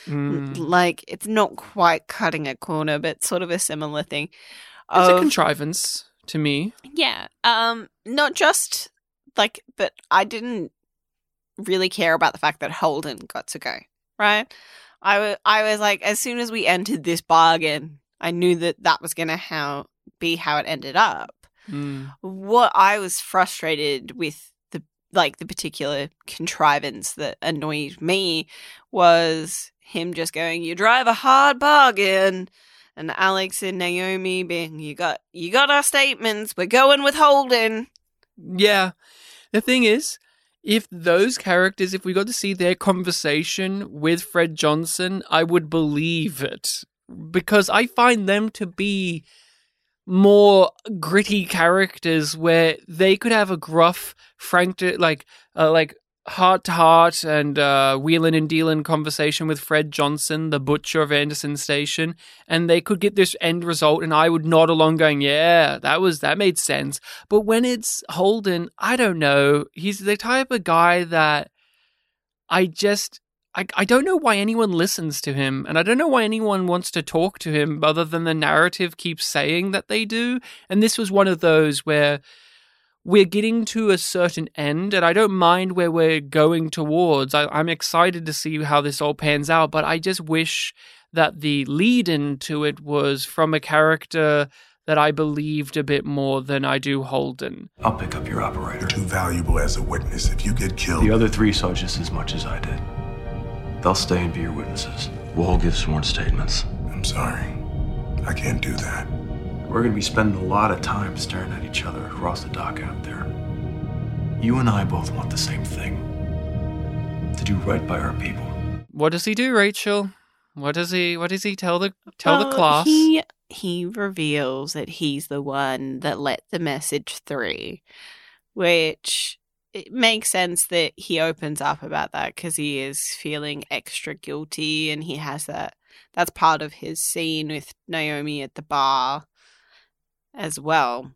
Mm. Like it's not quite cutting a corner, but sort of a similar thing. It's a contrivance to me. yeah. Um, not just like, but I didn't really care about the fact that Holden got to go. Right. I wa- I was like, as soon as we entered this bargain, I knew that that was gonna how be how it ended up. Mm. What I was frustrated with like the particular contrivance that annoyed me was him just going, "You drive a hard bargain." And Alex and Naomi being, you got, you got our statements. We're going with Holden. Yeah. The thing is, if those characters, if we got to see their conversation with Fred Johnson, I would believe it. Because I find them to be more gritty characters where they could have a gruff, frank, like, uh, like, heart to heart and uh, wheeling and dealing conversation with Fred Johnson, the butcher of Anderson Station, and they could get this end result, and I would nod along, going, "Yeah, that was that made sense." But when it's Holden, I don't know. He's the type of guy that I just. I, I don't know why anyone listens to him, and I don't know why anyone wants to talk to him other than the narrative keeps saying that they do. And this was one of those where we're getting to a certain end, and I don't mind where we're going towards. I, I'm excited to see how this all pans out, but I just wish that the lead into it was from a character that I believed a bit more than I do Holden. I'll pick up your operator. Too valuable as a witness if you get killed. The other three saw just as much as I did. They'll stay and be your witnesses. We'll all give sworn statements. I'm sorry. I can't do that. We're gonna be spending a lot of time staring at each other across the dock out there. You and I both want the same thing. To do right by our people. What does he do, Rachel? What does he what does he tell the tell the class? He he reveals that he's the one that let the message through, which it makes sense that he opens up about that because he is feeling extra guilty and he has that that's part of his scene with Naomi at the bar as well.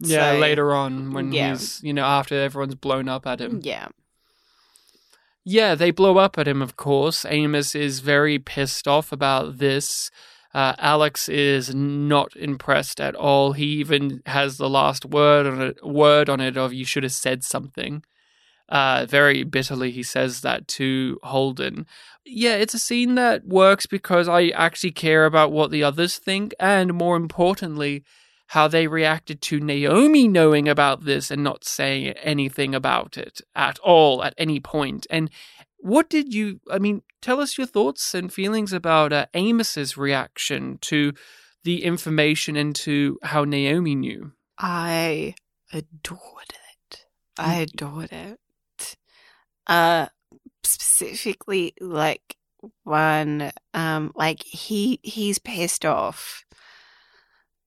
Yeah, So- later on when yeah. he's, you know, after everyone's blown up at him. Yeah. Yeah, they blow up at him, of course. Amos is very pissed off about this. Uh, Alex is not impressed at all. He even has the last word on it, word on it of "you should have said something." Uh, very bitterly, he says that to Holden. Yeah, it's a scene that works because I actually care about what the others think, and more importantly, how they reacted to Naomi knowing about this and not saying anything about it at all at any point. And what did you, I mean, tell us your thoughts and feelings about uh, Amos's reaction to the information and to how Naomi knew. I adored it. I adored it. Uh specifically like one um like he he's pissed off.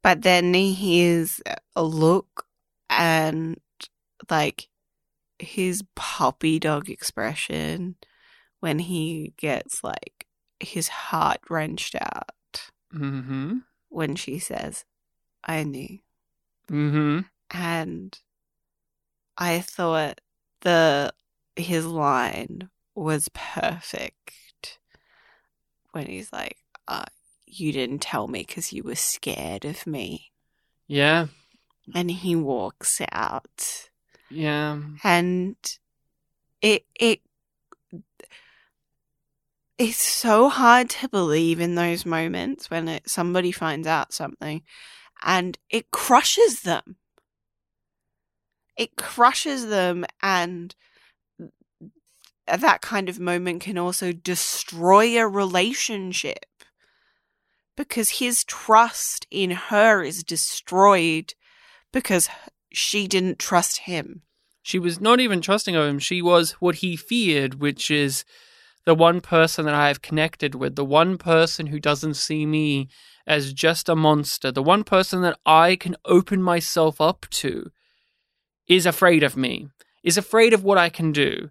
But then he's a look and like his puppy dog expression when he gets like his heart wrenched out Mm-hmm. when she says, I knew. Mm-hmm. and I thought the his line was perfect when he's like, uh, "You didn't tell me because you were scared of me," Yeah. and he walks out, Yeah. and it it it's so hard to believe in those moments when it, somebody finds out something and it crushes them. It crushes them, and that kind of moment can also destroy a relationship because his trust in her is destroyed because she didn't trust him. She was not even trusting of him. She was what he feared, which is the one person that I have connected with, the one person who doesn't see me as just a monster, the one person that I can open myself up to, is afraid of me, is afraid of what I can do,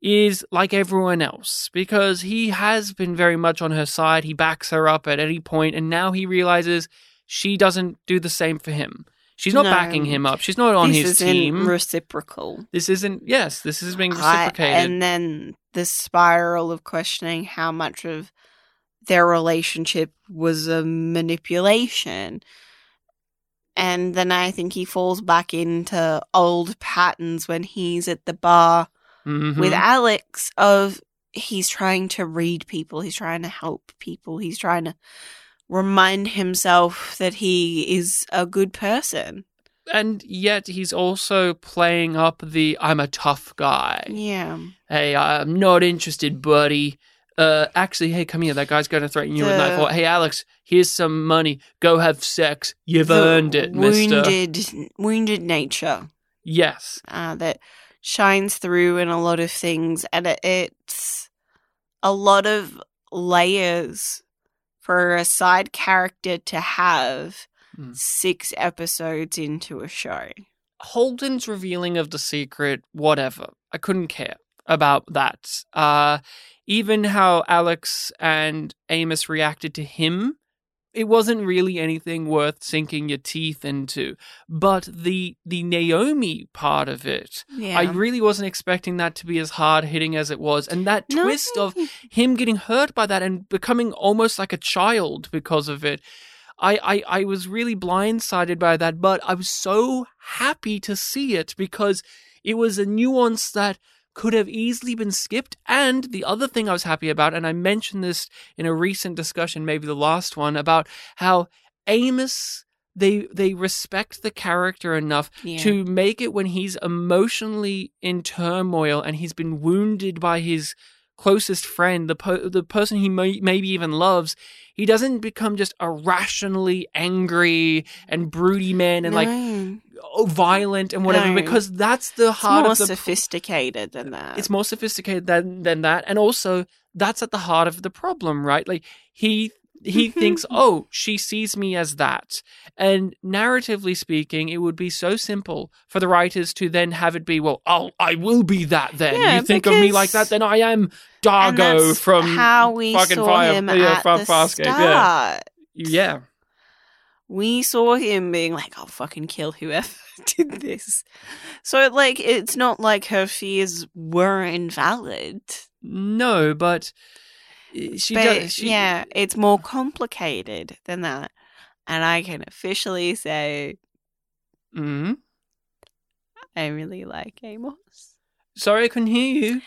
is like everyone else, because he has been very much on her side. He backs her up at any point, and now he realizes she doesn't do the same for him. She's not No. backing him up. She's not on this his isn't team. reciprocal. This isn't. Yes, this is being I- reciprocated. and then the spiral of questioning how much of their relationship was a manipulation. And then I think he falls back into old patterns when he's at the bar Mhm. with Alex of he's trying to read people, he's trying to help people, he's trying to remind himself that he is a good person. and yet he's also playing up the "I'm a tough guy." Yeah. Hey, I'm not interested, buddy. Uh, actually, hey, come here. That guy's going to threaten you with a knife. Or, hey, Alex, here's some money. Go have sex. You've earned it, Mister. wounded, wounded nature. Yes. uh, that shines through in a lot of things, and it, it's a lot of layers for a side character to have Mm. six episodes into a show. Holden's revealing of the secret, whatever. I couldn't care about that. Uh, even how Alex and Amos reacted to him, it wasn't really anything worth sinking your teeth into. But the the Naomi part of it, Yeah. I really wasn't expecting that to be as hard hitting as it was. And that No. twist of him getting hurt by that and becoming almost like a child because of it. I, I, I was really blindsided by that, but I was so happy to see it because it was a nuance that could have easily been skipped. And the other thing I was happy about, and I mentioned this in a recent discussion, maybe the last one, about how Amos they they respect the character enough Yeah. to make it when he's emotionally in turmoil and he's been wounded by his closest friend, the po- the person he may- maybe even loves, he doesn't become just a rationally angry and broody man and like oh, violent and whatever No. because that's the It's heart more of the sophisticated than that. it's more sophisticated than than that and also that's at the heart of the problem right like he he mm-hmm. thinks, oh, she sees me as that. And narratively speaking, it would be so simple for the writers to then have it be, well, oh, I will be that then. Yeah, you think of me like that, then I am Dargo from how we fucking saw Fire, him yeah, at the Farscape. Yeah. start. Yeah. We saw him being like, "I'll fucking kill whoever did this." So, like, it's not like her fears were invalid. No, but she but does. She, yeah, it's more complicated than that. And I can officially say Mhm. I really like Amos. Sorry, I couldn't hear you.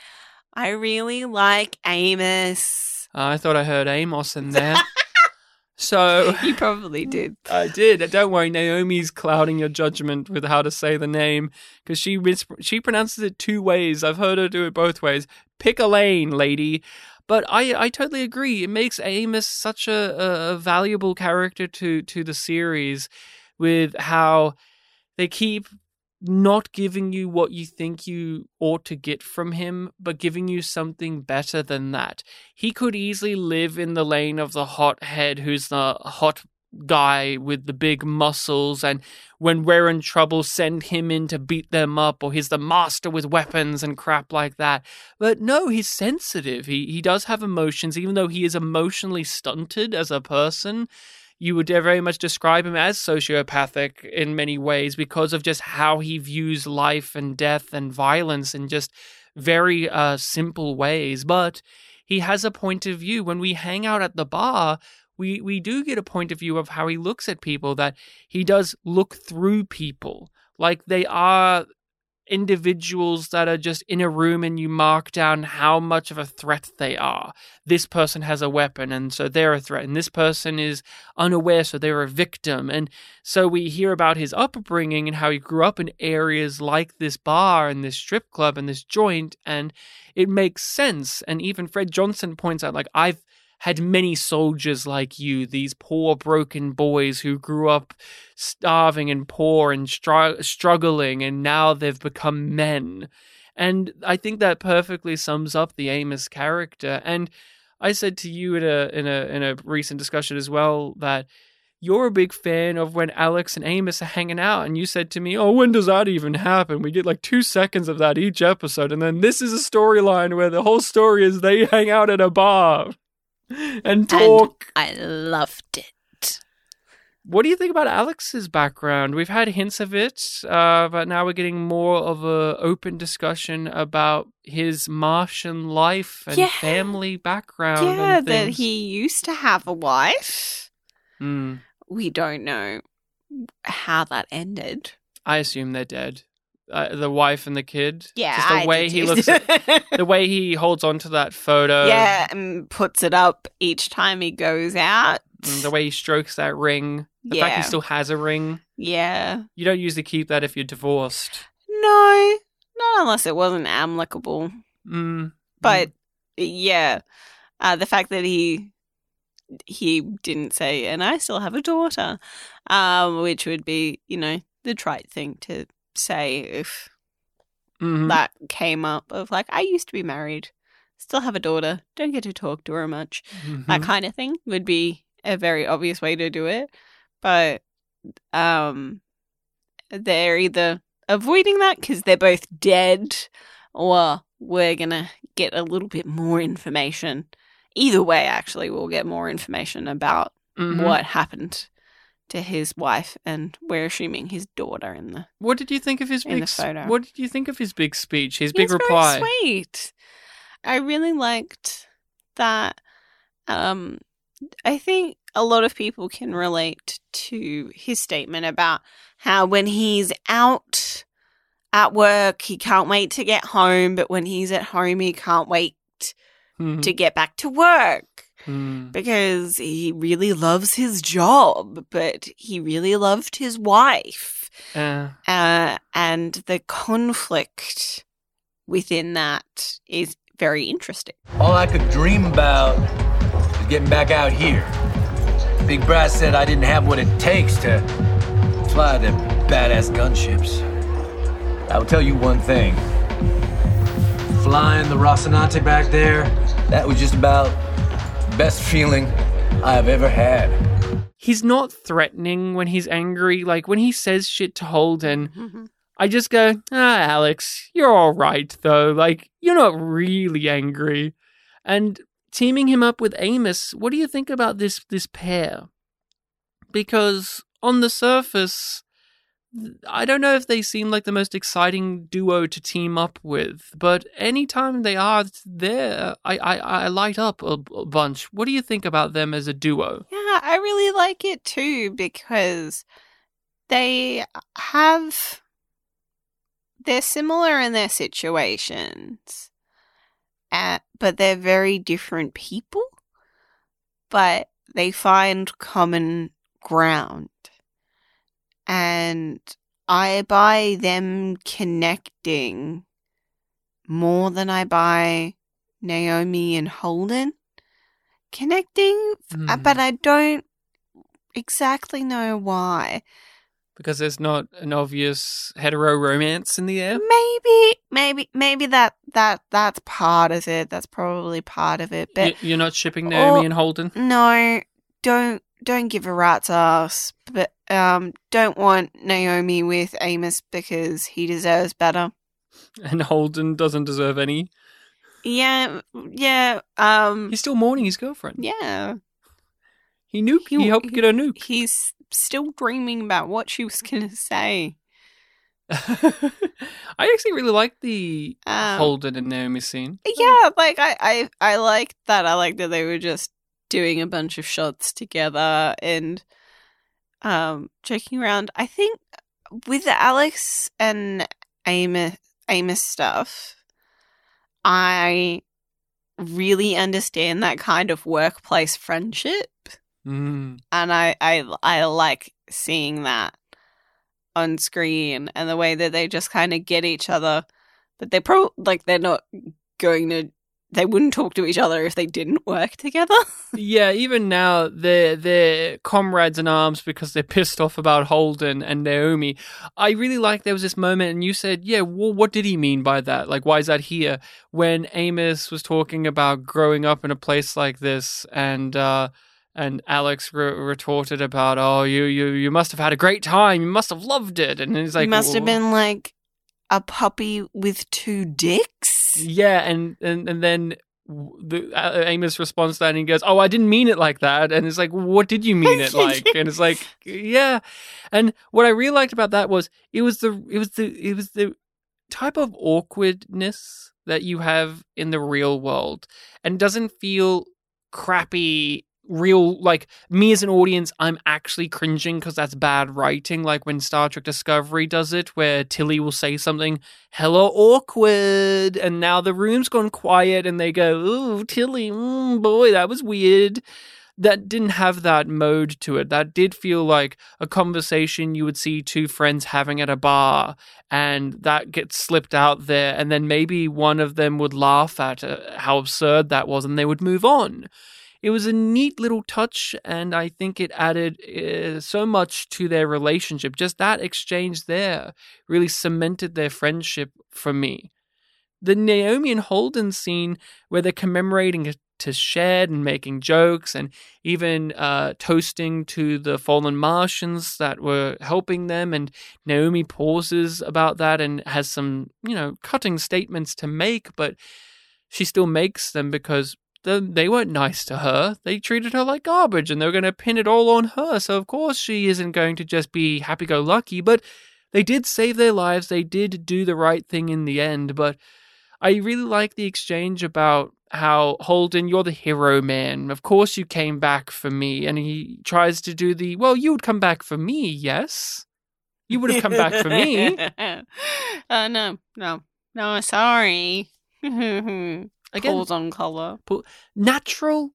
I really like Amos. I thought I heard Amos in there. so You probably did. I did. Don't worry, Naomi's clouding your judgment with how to say the name because she mis- she pronounces it two ways. I've heard her do it both ways. Pick a lane, lady. But I, I totally agree. It makes Amos such a, a, valuable character to to the series, with how they keep not giving you what you think you ought to get from him, but giving you something better than that. He could easily live in the lane of the hothead who's the hot guy with the big muscles and when we're in trouble send him in to beat them up or he's the master with weapons and crap like that but no he's sensitive he he does have emotions even though he is emotionally stunted as a person you would very much describe him as sociopathic in many ways because of just how he views life and death and violence in just very uh, simple ways. But he has a point of view. When we hang out at the bar, we, we do get a point of view of how he looks at people, that he does look through people. Like they are individuals that are just in a room and you mark down how much of a threat they are. This person has a weapon and so they're a threat, and this person is unaware, so they're a victim. And so we hear about his upbringing and how he grew up in areas like this bar and this strip club and this joint, and it makes sense. And even Fred Johnson points out, like, I've had many soldiers like you, these poor, broken boys who grew up starving and poor and str- struggling, and now they've become men. And I think that perfectly sums up the Amos character. And I said to you in a in a in a recent discussion as well that you're a big fan of when Alex and Amos are hanging out, and you said to me, "Oh, when does that even happen? We get like two seconds of that each episode, and then this is a storyline where the whole story is they hang out at a bar and talk." And I loved it. What do you think about Alex's background? We've had hints of it, uh, but now we're getting more of a open discussion about his Martian life and Yeah. family background. yeah, that he used to have a wife. Mm, We don't know how that ended. I assume they're dead. Uh, the wife and the kid. Yeah, just the I way he looks, the way he holds onto that photo. yeah, and puts it up each time he goes out. and the way he strokes that ring. The fact he still has a ring. Yeah. You don't usually keep that if you're divorced. No, not unless it wasn't amicable. Mm, But yeah, uh, the fact that he he didn't say, and I still have a daughter, um, which would be you know the trite thing to say if mhm. that came up of like I used to be married, still have a daughter, don't get to talk to her much. That Mhm. kind of thing would be a very obvious way to do it. But um they're either avoiding that because they're both dead or we're gonna get a little bit more information. Either way, actually, we'll get more information about Mhm. what happened to his wife, and we're assuming his daughter in the What did you think of his in big? photo. What did you think of his big speech? His big reply. Very sweet. I really liked that. Um, I think a lot of people can relate to his statement about how when he's out at work, he can't wait to get home, but when he's at home, he can't wait Mhm. to get back to work Mm. because he really loves his job, but he really loved his wife Uh, uh, and the conflict within that is very interesting. All I could dream about is getting back out here. Big Brass said I didn't have what it takes to fly the badass gunships. I will tell you one thing. Flying the Rocinante back there, that was just about the best feeling I've ever had. He's not threatening when he's angry. Like when he says shit to Holden, I just go, ah, Alex, you're all right though. Like you're not really angry. And teaming him up with Amos, what do you think about this this pair? Because on the surface, I don't know if they seem like the most exciting duo to team up with, but anytime they are there, I, I, I light up a, a bunch. What do you think about them as a duo? Yeah, I really like it too because they have. They're similar in their situations, uh, but they're very different people. But they find common ground. And I buy them connecting more than I buy Naomi and Holden connecting, Hmm. but I don't exactly know why. Because there's not an obvious hetero romance in the air? Maybe, maybe, maybe that that that's part of it. That's probably part of it. But You're not shipping Naomi Or- and Holden? no, don't don't give a rat's ass. But um, don't want Naomi with Amos because he deserves better. And Holden doesn't deserve any. Yeah, yeah. Um, He's still mourning his girlfriend. yeah. He knew He, helped get her a nuke. He's still dreaming about what she was gonna say. I actually really like the Um, Holden and Naomi scene. Yeah, like I, I, I liked that. I liked that they were just doing a bunch of shots together and um joking around. I think with the Alex and Amos, Amos stuff, I really understand that kind of workplace friendship, Mm. and I, I, I like seeing that on screen and the way that they just kind of get each other, but they're pro like they're not going to. They wouldn't talk to each other if they didn't work together. Yeah, even now they're they're comrades in arms because they're pissed off about Holden and Naomi. I really like there was this moment, and you said, "Yeah, well, what did he mean by that? Like, why is that here?" When Amos was talking about growing up in a place like this, and uh, and Alex re- retorted about, "Oh, you you you must have had a great time. You must have loved it." And he's like, he must have been like a puppy with two dicks. Yeah, and and and then the uh, Amos responds to that and he goes, "Oh, I didn't mean it like that." And it's like, "What did you mean it like?" and it's like, "Yeah." And what I really liked about that was it was the it was the it was the type of awkwardness that you have in the real world and doesn't feel crappy real like me as an audience i'm actually cringing because that's bad writing like when star trek discovery does it where tilly will say something hella awkward and now the room's gone quiet and they go ooh tilly mm, boy that was weird. That didn't have that mode to it. That did feel like a conversation you would see two friends having at a bar and that gets slipped out there and then maybe one of them would laugh at uh, how absurd that was and they would move on it was a neat little touch, and I think it added uh, so much to their relationship. Just that exchange there really cemented their friendship for me. The Naomi and Holden scene where they're commemorating to Shed and making jokes and even uh, toasting to the fallen Martians that were helping them. And Naomi pauses about that and has some, you know, cutting statements to make, but she still makes them because they weren't nice to her. They treated her like garbage and they were going to pin it all on her. So, of course, she isn't going to just be happy go lucky, but they did save their lives. They did do the right thing in the end. But I really like the exchange about how Holden, you're the hero man. Of course, you came back for me. And he tries to do the, well, you would come back for me, yes? You would have come back for me. uh, no, no, no, sorry. Again, Pulls on color. Natural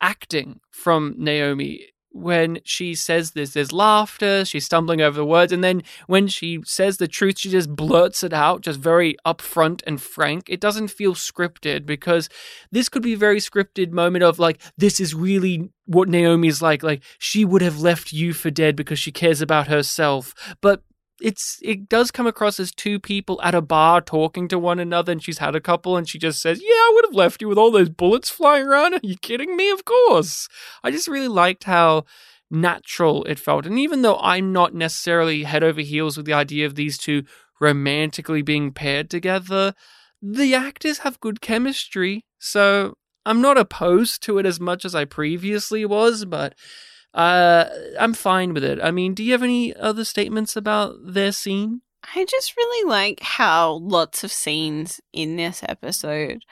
acting from Naomi when she says this. There's laughter, she's stumbling over the words, and then when she says the truth, she just blurts it out, just very upfront and frank. It doesn't feel scripted because this could be a very scripted moment of like, this is really what Naomi's like. Like, she would have left you for dead because she cares about herself. But it's it does come across as two people at a bar talking to one another and she's had a couple and she just says yeah i would have left you with all those bullets flying around. Are you kidding me? Of course. I just really liked how natural it felt and even though i'm not necessarily head over heels with the idea of these two romantically being paired together the actors have good chemistry so i'm not opposed to it as much as i previously was but uh, I'm fine with it. I mean, do you have any other statements about their scene? I just really like how lots of scenes in this episode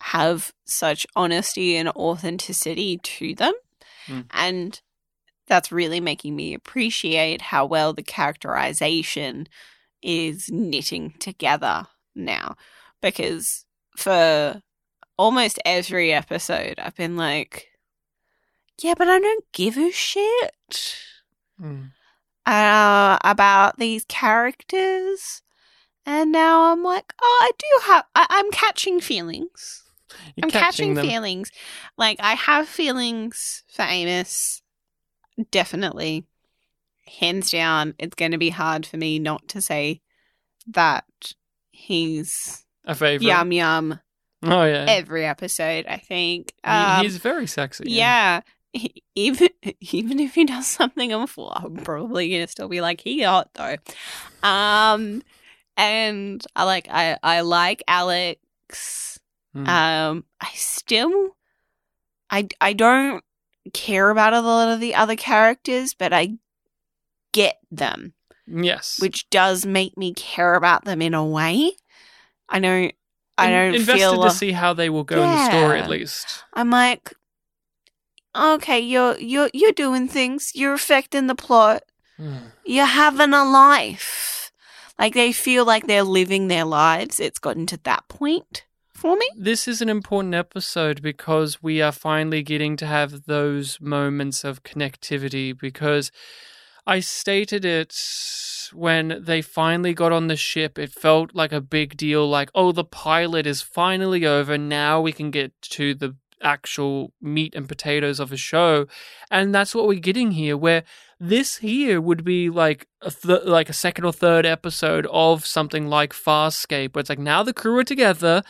have such honesty and authenticity to them. Mm. And that's really making me appreciate how well the characterization is knitting together now. Because for almost every episode, I've been like, yeah, but I don't give a shit Mm. uh, about these characters. And now I'm like, oh, I do have, I- I'm catching feelings. You're I'm catching, them. feelings. Like, I have feelings for Amos. Definitely. Hands down, it's going to be hard for me not to say that he's A favorite. yum yum Oh yeah. every episode, I think. He- Um, he's very sexy. yeah. He- Even even if he does something awful, I'm probably gonna still be like, he hot though. Um and I like I I like Alex. Mm. Um I still I I don't care about a lot of the other characters, but I get them, yes. which does make me care about them in a way. I don't I don't invested feel to see how they will go in the story at least. I'm like, okay, you're you're you're doing things. You're affecting the plot. Mm. You're having a life. Like they feel like they're living their lives. It's gotten to that point for me. This is an important episode because we are finally getting to have those moments of connectivity because I stated it when they finally got on the ship. It felt like a big deal like, oh, the pilot is finally over. Now we can get to the actual meat and potatoes of a show. And that's what we're getting here where this here would be like a th- like a second or third episode of something like Farscape where it's like now the crew are together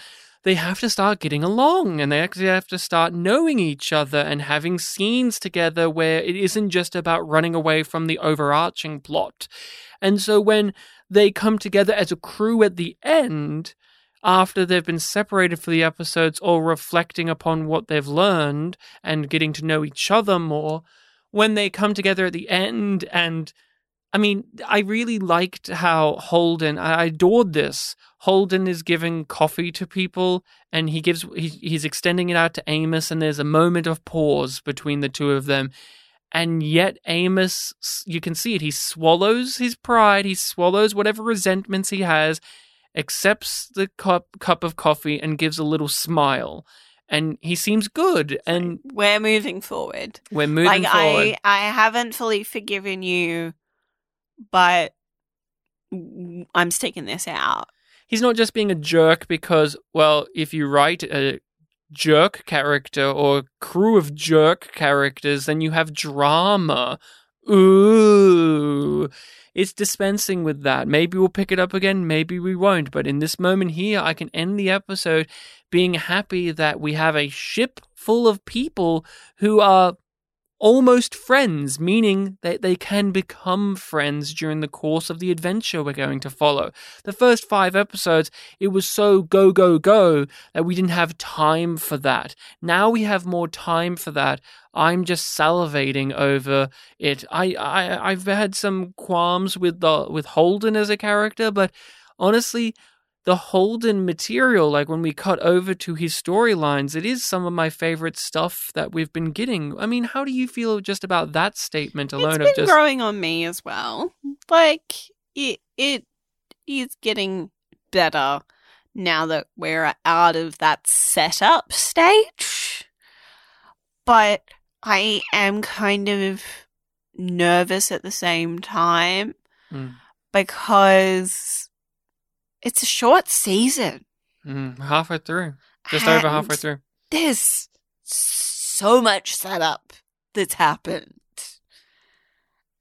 they have to start getting along and they actually have to start knowing each other and having scenes together where it isn't just about running away from the overarching plot. And so when they come together as a crew at the end, after they've been separated for the episodes, or reflecting upon what they've learned and getting to know each other more, when they come together at the end and I mean, I really liked how Holden, I adored this. Holden is giving coffee to people and he gives, he, he's extending it out to Amos, and there's a moment of pause between the two of them. And yet, Amos, you can see it, he swallows his pride, he swallows whatever resentments he has, accepts the cup, cup of coffee, and gives a little smile. And he seems good, and We're moving forward. we're moving like forward. I I haven't fully forgiven you, but I'm sticking this out. he's not just being a jerk because, well, if you write a jerk character or crew of jerk characters, then you have drama. Ooh. It's dispensing with that. Maybe we'll pick it up again, maybe we won't. But in this moment here, I can end the episode being happy that we have a ship full of people who are almost friends, meaning that they can become friends during the course of the adventure we're going to follow. The first five episodes, it was so go, go, go that we didn't have time for that. Now we have more time for that. I'm just salivating over it. I, I I've had some qualms with the with Holden as a character, but honestly, the Holden material, like when we cut over to his storylines, it is some of my favorite stuff that we've been getting. I mean, how do you feel just about that statement alone It's been of just growing on me as well. Like it it is getting better now that we're out of that setup stage. But I am kind of nervous at the same time Mm. because it's a short season. Mm, halfway through, just over halfway through? There's so much setup that's happened.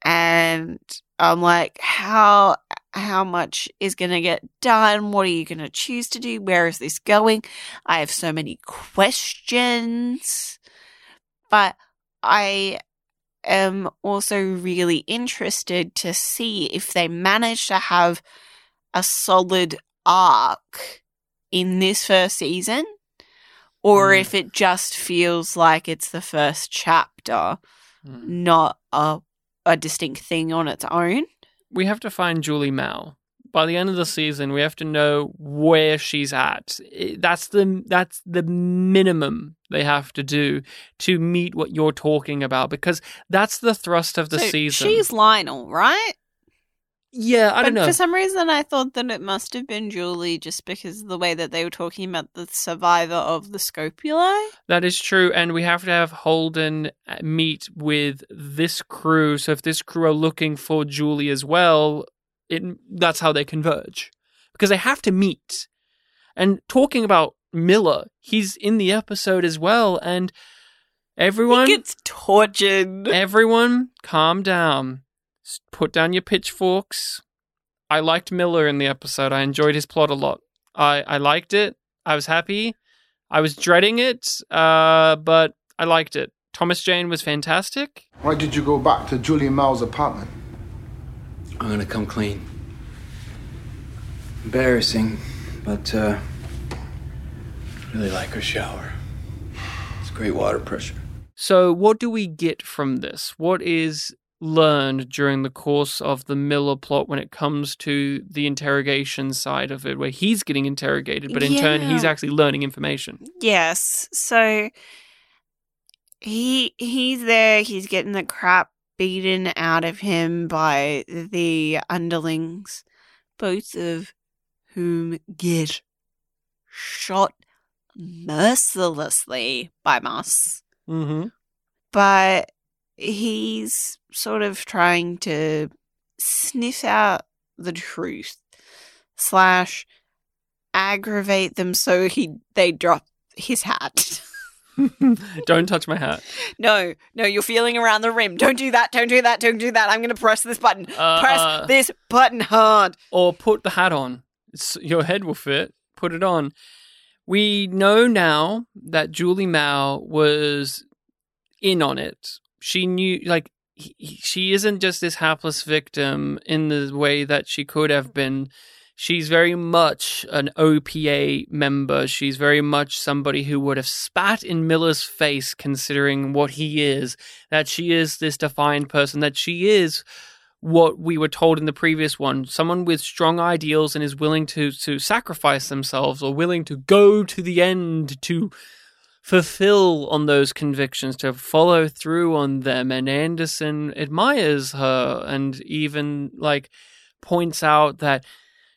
And I'm like, how how much is going to get done? What are you going to choose to do? Where is this going? I have so many questions, but I am also really interested to see if they manage to have a solid arc in this first season or Mm. if it just feels like it's the first chapter, Mm. not a a distinct thing on its own. we have to find Julie Mao. By the end of the season, we have to know where she's at. That's the that's the minimum they have to do to meet what you're talking about because that's the thrust of the So season. She's Lionel, right? Yeah, I but don't know. For some reason, I thought that it must have been Julie just because of the way that they were talking about the survivor of the Scopuli. That is true, and we have to have Holden uh, meet with this crew. So if this crew are looking for Julie as well, it that's how they converge because they have to meet. And talking about Miller, he's in the episode as well, and everyone He gets tortured. everyone, calm down. S- Put down your pitchforks. I liked Miller in the episode. I enjoyed his plot a lot. I, I liked it. I was happy. I was dreading it, uh, but I liked it. Thomas Jane was fantastic. Why did you go back to Julie Mao's apartment? I'm gonna come clean. Embarrassing, but uh, really like her shower. It's great water pressure. So, what do we get from this? What is learned during the course of the Miller plot when it comes to the interrogation side of it, where he's getting interrogated, but in turn, he's actually learning information? Yes. So he he's there, he's getting the crap beaten out of him by the underlings, both of whom get shot mercilessly by Moss. Mm-hmm. But he's sort of trying to sniff out the truth slash aggravate them so he they drop his hat. Don't touch my hat. No, no, you're feeling around the rim. Don't do that. Don't do that. Don't do that. I'm going to press this button. Uh, press uh. this button hard. Or put the hat on. It's, your head will fit. Put it on. We know now that Julie Mao was in on it. She knew, like, he, he- she isn't just this hapless victim in the way that she could have been. She's very much an OPA member. She's very much somebody who would have spat in Miller's face, considering what he is. That she is this defined person. That she is what we were told in the previous one someone with strong ideals and is willing to to sacrifice themselves or willing to go to the end to fulfill on those convictions to follow through on them and Anderson admires her and even like points out that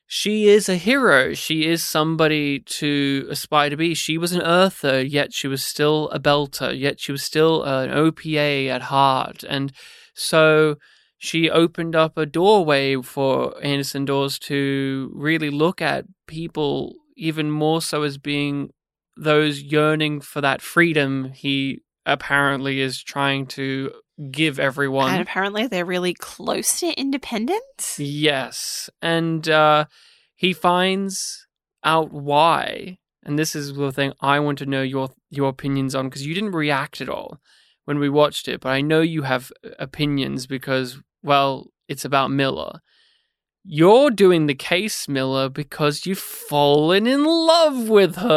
she is a hero. She is somebody to aspire to be. She was an earther, yet she was still a belter, yet she was still an OPA at heart. And so she opened up a doorway for Anderson Dawes to really look at people even more so as being those yearning for that freedom he apparently is trying to give everyone. And apparently they're really close to independence. Yes. And uh, he finds out why. And this is the thing I want to know your your opinions on because you didn't react at all when we watched it, but I know you have opinions because well, it's about Miller. You're doing the case, Miller, because you've fallen in love with her,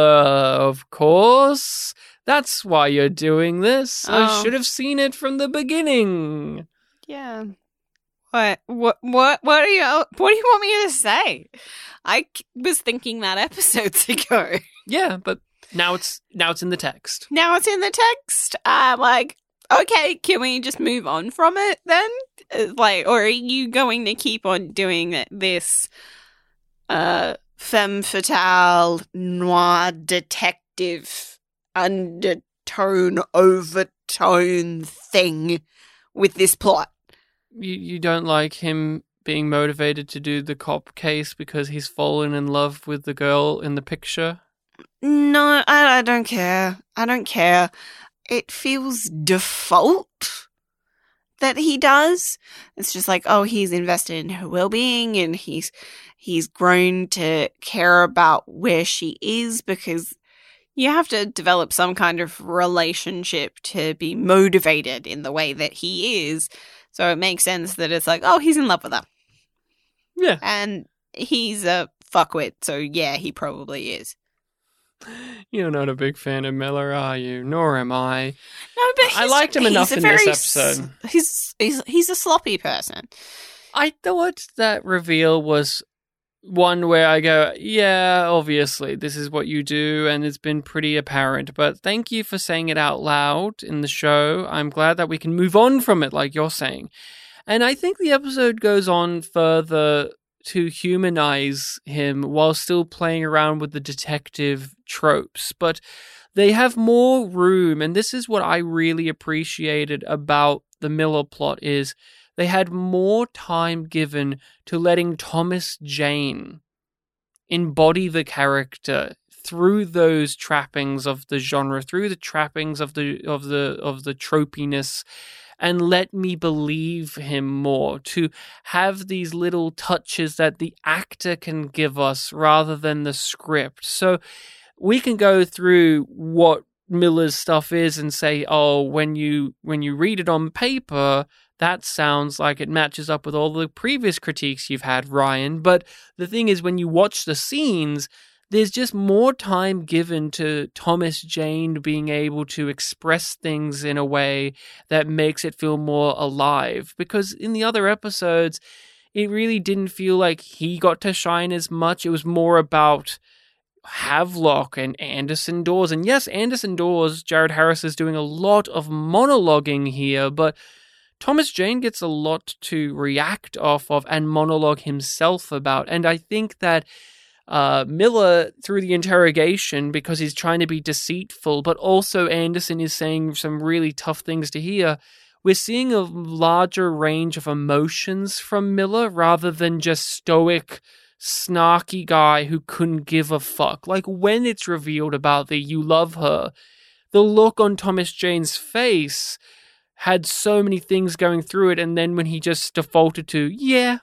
of course. That's why you're doing this. I Oh. should have seen it from the beginning. Yeah. What? What? What? What are you? What do you want me to say? I was thinking that episodes ago. Yeah, but now it's now it's in the text. Now it's in the text. I'm like, okay, can we just move on from it then? Like, or are you going to keep on doing this, uh, femme fatale noir detective undertone overtone thing with this plot? You you don't like him being motivated to do the cop case because he's fallen in love with the girl in the picture. No, I, I don't care. I don't care. It feels default that he does. It's just like, oh, he's invested in her well-being and he's he's grown to care about where she is because you have to develop some kind of relationship to be motivated in the way that he is. So it makes sense that it's like, oh, he's in love with her. Yeah. And he's a fuckwit, so yeah, he probably is. You're not a big fan of Miller, are you? Nor am I. No, but I liked him enough in this episode. s- He's he's he's a sloppy person. I thought that reveal was one where I go, yeah, obviously, this is what you do, and it's been pretty apparent. But thank you for saying it out loud in the show. I'm glad that we can move on from it, like you're saying. And I think the episode goes on further to humanize him while still playing around with the detective tropes. But they have more room, and this is what I really appreciated about the Miller plot is they had more time given to letting Thomas Jane embody the character through those trappings of the genre, through the trappings of the of the of the tropiness, and let me believe him more. To have these little touches that the actor can give us rather than the script. So we can go through what Miller's stuff is and say, oh, when you when you read it on paper, that sounds like it matches up with all the previous critiques you've had, Ryan. But the thing is, when you watch the scenes, there's just more time given to Thomas Jane being able to express things in a way that makes it feel more alive. Because in the other episodes, it really didn't feel like he got to shine as much. It was more about Havelock and Anderson Dawes. And yes, Anderson Dawes, Jared Harris is doing a lot of monologuing here, but Thomas Jane gets a lot to react off of and monologue himself about. And I think that uh, Miller, through the interrogation, because he's trying to be deceitful, but also Anderson is saying some really tough things to hear. We're seeing a larger range of emotions from Miller rather than just stoic, snarky guy who couldn't give a fuck. Like when it's revealed about the you love her, the look on Thomas Jane's face had so many things going through it, and then when he just defaulted to, yeah,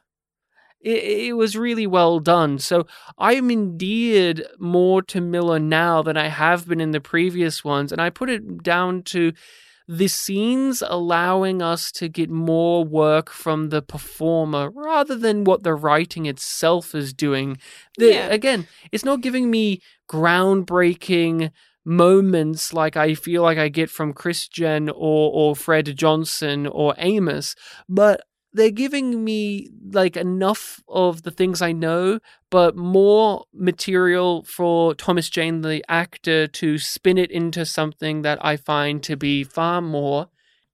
it, it was really well done. So I'm endeared more to Miller now than I have been in the previous ones, and I put it down to the scenes allowing us to get more work from the performer rather than what the writing itself is doing. The, Yeah. Again, it's not giving me groundbreaking moments like I feel like I get from Chrisjen or or Fred Johnson or Amos, but they're giving me like enough of the things I know, but more material for Thomas Jane, the actor, to spin it into something that I find to be far more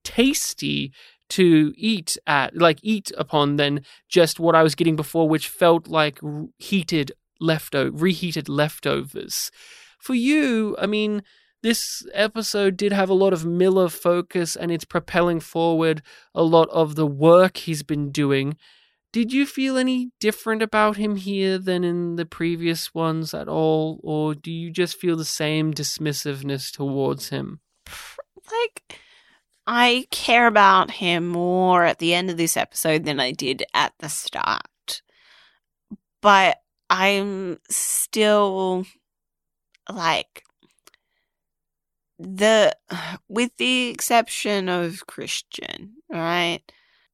tasty to eat at, like eat upon, than just what I was getting before, which felt like heated leftover, reheated leftovers. For you, I mean, this episode did have a lot of Miller focus and it's propelling forward a lot of the work he's been doing. Did you feel any different about him here than in the previous ones at all, or do you just feel the same dismissiveness towards him? Like, I care about him more at the end of this episode than I did at the start. But I'm still like the with the exception of Chrisjen, right?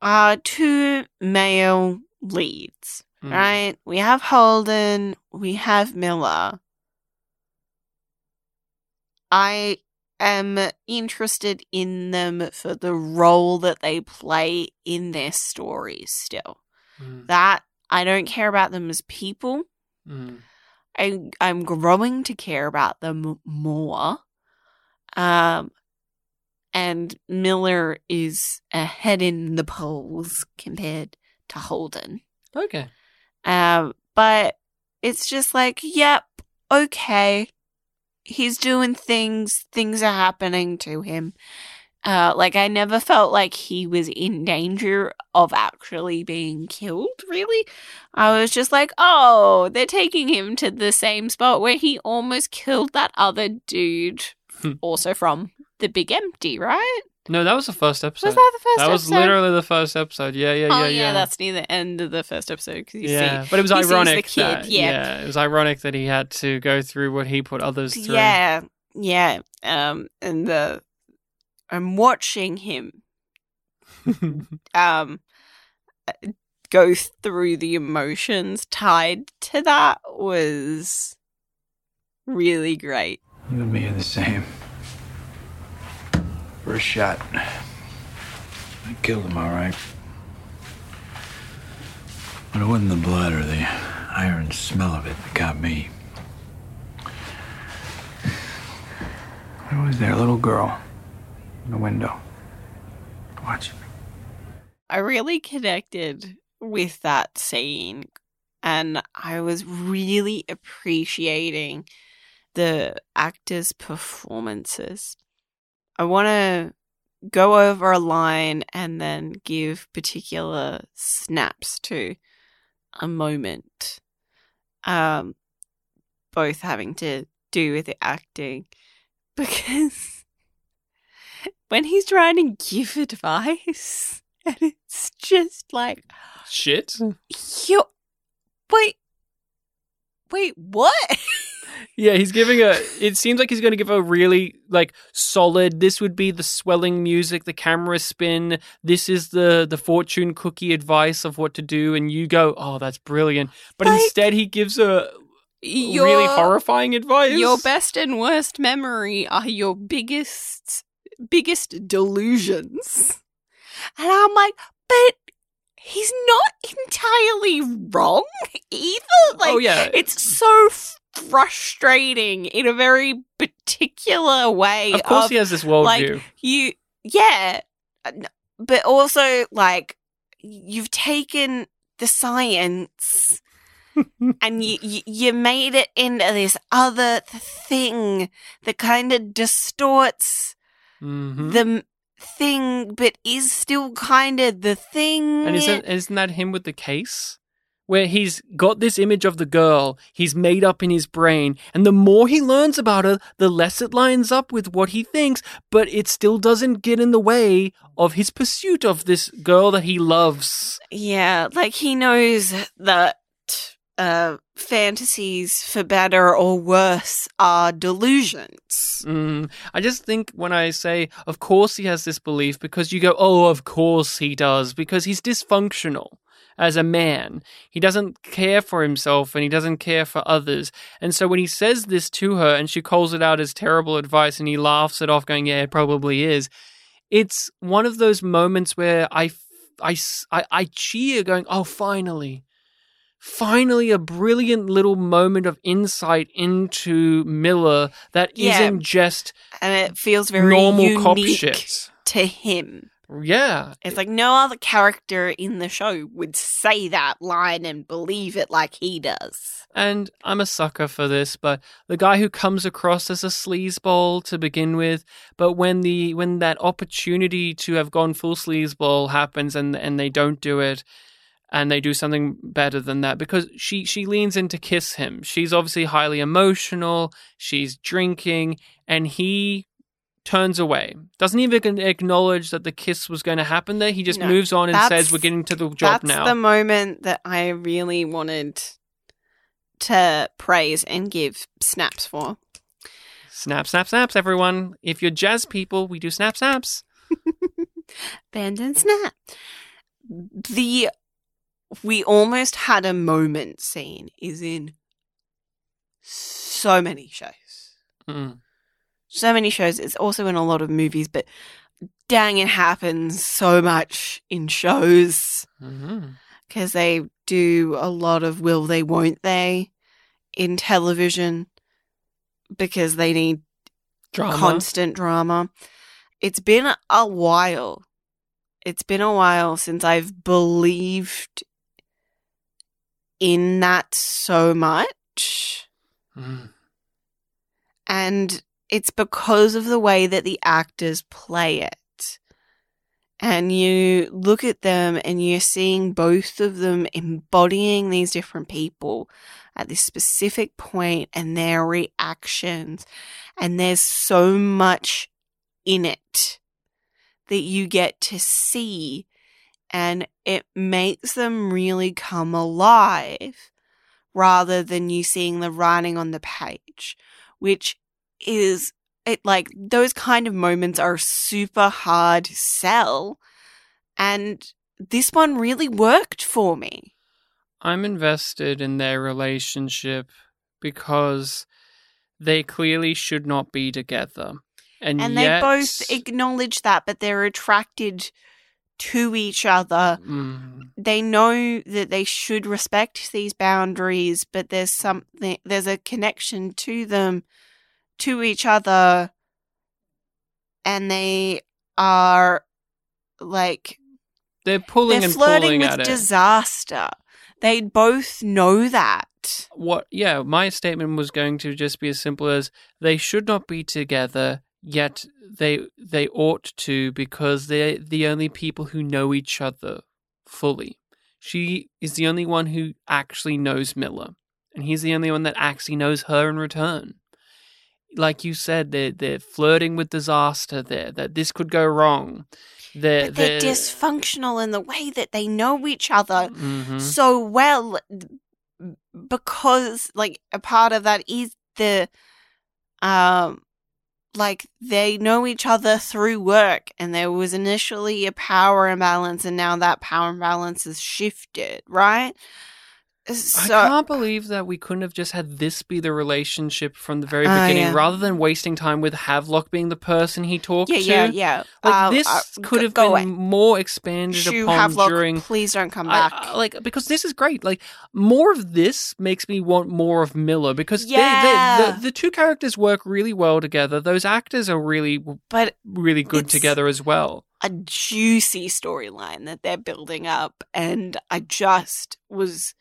Are two male leads, Mm. right? We have Holden, we have Miller. I am interested in them for the role that they play in their stories still. Mm. That I don't care about them as people. Mm. I I'm growing to care about them more. Um and Miller is ahead in the polls compared to Holden. Okay. Um, but it's just like, yep, okay. He's doing things, things are happening to him. Uh, like I never felt like he was in danger of actually being killed, really. I was just like, oh, they're taking him to the same spot where he almost killed that other dude. Also from the Big Empty, right? No, that was the first episode. Was that the first That was episode? literally the first episode. Yeah, yeah, oh yeah, yeah, yeah. that's near the end of the first episode because you yeah, see, but it was ironic. kid. that, yeah. it was ironic that he had to go through what he put others through. Yeah, yeah. Um, and the I'm watching him um go through the emotions tied to that was really great. You and me are the same. First shot. I killed him, all right. But it wasn't the blood or the iron smell of it that got me. There was their little girl in the window. Watching me. I really connected with that scene and I was really appreciating the actors' performances. I want to go over a line and then give particular snaps to a moment. Um, both having to do with the acting because when he's trying to give advice and it's just like Shit. you wait wait what Yeah, he's giving a. It seems like he's going to give a really like solid. This would be the swelling music, the camera spin. This is the the fortune cookie advice of what to do, and you go, "Oh, that's brilliant." But Like, instead, he gives a your, really horrifying advice. your best and worst memory are your biggest biggest delusions and i'm like but he's not entirely wrong either like Oh, yeah. it's so frustrating in a very particular way Of course, he has this like worldview. you yeah but also like you've taken the science and you, you you made it into this other thing that kind of distorts Mhm. the thing but is still kind of the thing And isn't isn't that him with the case? Where he's got this image of the girl he's made up in his brain, and the more he learns about her, the less it lines up with what he thinks, but it still doesn't get in the way of his pursuit of this girl that he loves. Yeah, like he knows that uh fantasies for better or worse are delusions. Mm, I just think when I say, of course he has this belief, because you go, oh, of course he does, because he's dysfunctional as a man. He doesn't care for himself and he doesn't care for others. And so when he says this to her and she calls it out as terrible advice and he laughs it off, going, yeah, it probably is, it's one of those moments where I, I, I, I cheer, going, oh, finally finally a brilliant little moment of insight into Miller that Yeah. not just And it feels very normal cop shit. to him. Yeah. It's like no other character in the show would say that line and believe it like he does. And I'm a sucker for this, but the guy who comes across as a sleazeball to begin with, but when the when that opportunity to have gone full sleazeball happens and and they don't do it, and they do something better than that because she she leans in to kiss him. She's obviously highly emotional. She's drinking, and he turns away. Doesn't even acknowledge that the kiss was going to happen there. He just No, moves on and says, "We're getting to the job That's now." the moment that I really wanted to praise and give snaps for. Snap, snap, snaps, everyone. If you're jazz people, we do snap, snaps. Band and snap. The we almost had a moment scene is in so many shows. Mm. So many shows. It's also in a lot of movies, but dang, it happens so much in shows because they do a lot of will they, won't they in television because they need Drama. constant drama. It's been a while. It's been a while since I've believed in that so much. Mm. And it's because of the way that the actors play it. And you look at them and you're seeing both of them embodying these different people at this specific point and their reactions. And there's so much in it that you get to see and it makes them really come alive rather than you seeing the writing on the page, which is it like those kind of moments are super hard to sell. And this one really worked for me. I'm invested in their relationship because they clearly should not be together. And, And yet, they both acknowledge that, but they're attracted to each other. Mm, They know that they should respect these boundaries, but there's something, there's a connection to them, to each other, and they are like they're pulling they're and flirting pulling with at it. disaster. They both know that. what yeah my statement was going to just be as simple as they should not be together yet they they ought to because they're the only people who know each other fully she is the only one who actually knows miller and he's the only one that actually knows her in return like you said they're they're flirting with disaster there that this could go wrong they're, But they're they're dysfunctional in the way that they know each other Mhm. so well because like a part of that is the um like they know each other through work and there was initially a power imbalance and now that power imbalance has shifted right so I can't believe that we couldn't have just had this be the relationship from the very Ah, beginning, yeah. rather than wasting time with Havelock being the person he talked yeah to. yeah yeah Like Uh, this uh, could have been away. more expanded Shoo upon Havelock, during. please don't come back I- like because this is great. Like more of this makes me want more of Miller because Yeah. they, the the two characters work really well together. Those actors are really but really good together as well. a juicy storyline that they're building up and i just was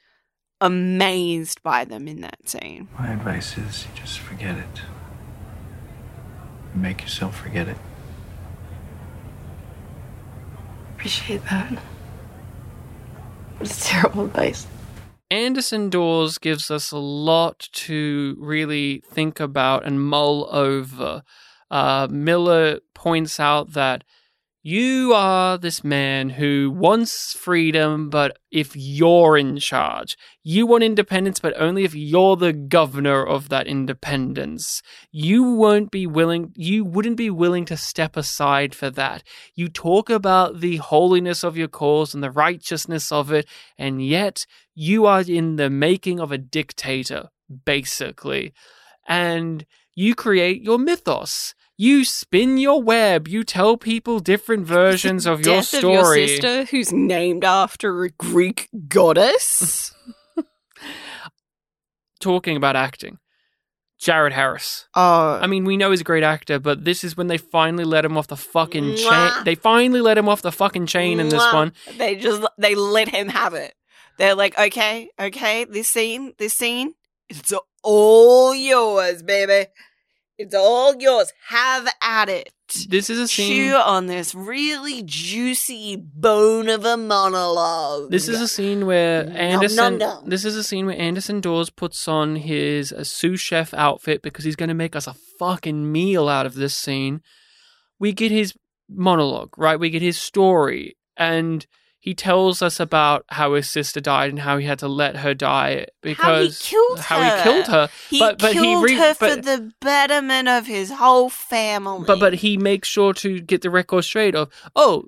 amazed by them in that scene My advice is you just forget it. Make yourself forget it. Appreciate that. It's terrible advice. Anderson Dawes gives us a lot to really think about and mull over. Uh, Miller points out that you are this man who wants freedom, but if you're in charge, you want independence, but only if you're the governor of that independence. You won't be willing, you wouldn't be willing to step aside for that. You talk about the holiness of your cause and the righteousness of it, and yet you are in the making of a dictator, basically. And you create your mythos. You spin your web. You tell people different versions of your story. of your sister, who's named after a Greek goddess. Talking about acting. Jared Harris. Oh, I mean, we know he's a great actor, but this is when they finally let him off the fucking chain. They finally let him off the fucking chain in this Mwah. one. They just they let him have it. They're like, okay, okay, this scene, this scene, it's all yours, baby. It's all yours. Have at it. This is a scene. Chew on this really juicy bone of a monologue. This is a scene where Anderson. nom, nom. This is a scene where Anderson Dawes puts on his uh, sous chef outfit because he's going to make us a fucking meal out of this scene. We get his monologue, right? We get his story, and he tells us about how his sister died and how he had to let her die because how he killed how her. he killed her. He but but killed he re- her for the betterment of his whole family. but but he makes sure to get the record straight of oh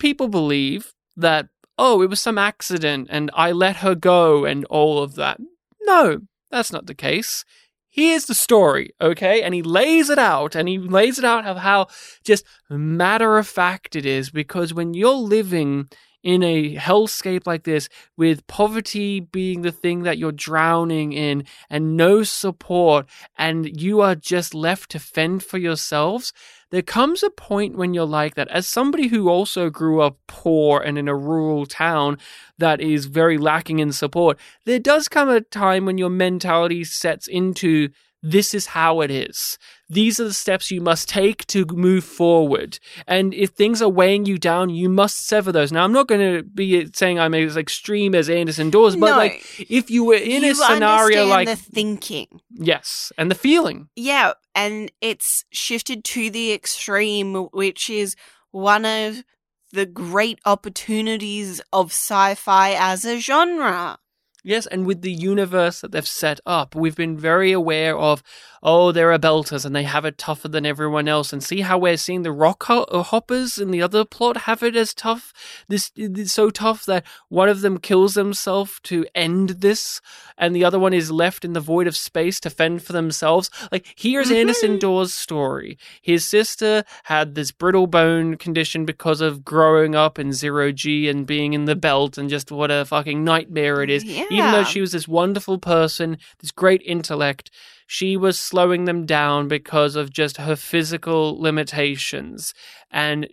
people believe that oh it was some accident and i let her go and all of that no that's not the case here's the story okay and he lays it out and he lays it out of how just matter of fact it is because when you're living in a hellscape like this, with poverty being the thing that you're drowning in and no support, and you are just left to fend for yourselves, there comes a point when you're like that. As somebody who also grew up poor and in a rural town that is very lacking in support, there does come a time when your mentality sets into this is how it is. These are the steps you must take to move forward. And if things are weighing you down, you must sever those. Now, I'm not going to be saying I'm as extreme as Anderson Dawes, but No. like if you were in you a scenario like the thinking. yes, and the feeling. Yeah, and it's shifted to the extreme, which is one of the great opportunities of sci-fi as a genre. Yes, and with the universe that they've set up, we've been very aware of, oh, they're belters and they have it tougher than everyone else. And see how we're seeing the rock ho- uh, hoppers in the other plot have it as tough. This is so tough that one of them kills himself to end this, and the other one is left in the void of space to fend for themselves. Like here's Anderson Dawes' story. His sister had this brittle bone condition because of growing up in zero G and being in the belt, and just what a fucking nightmare it is. Yeah. Even though she was this wonderful person, this great intellect, she was slowing them down because of just her physical limitations. And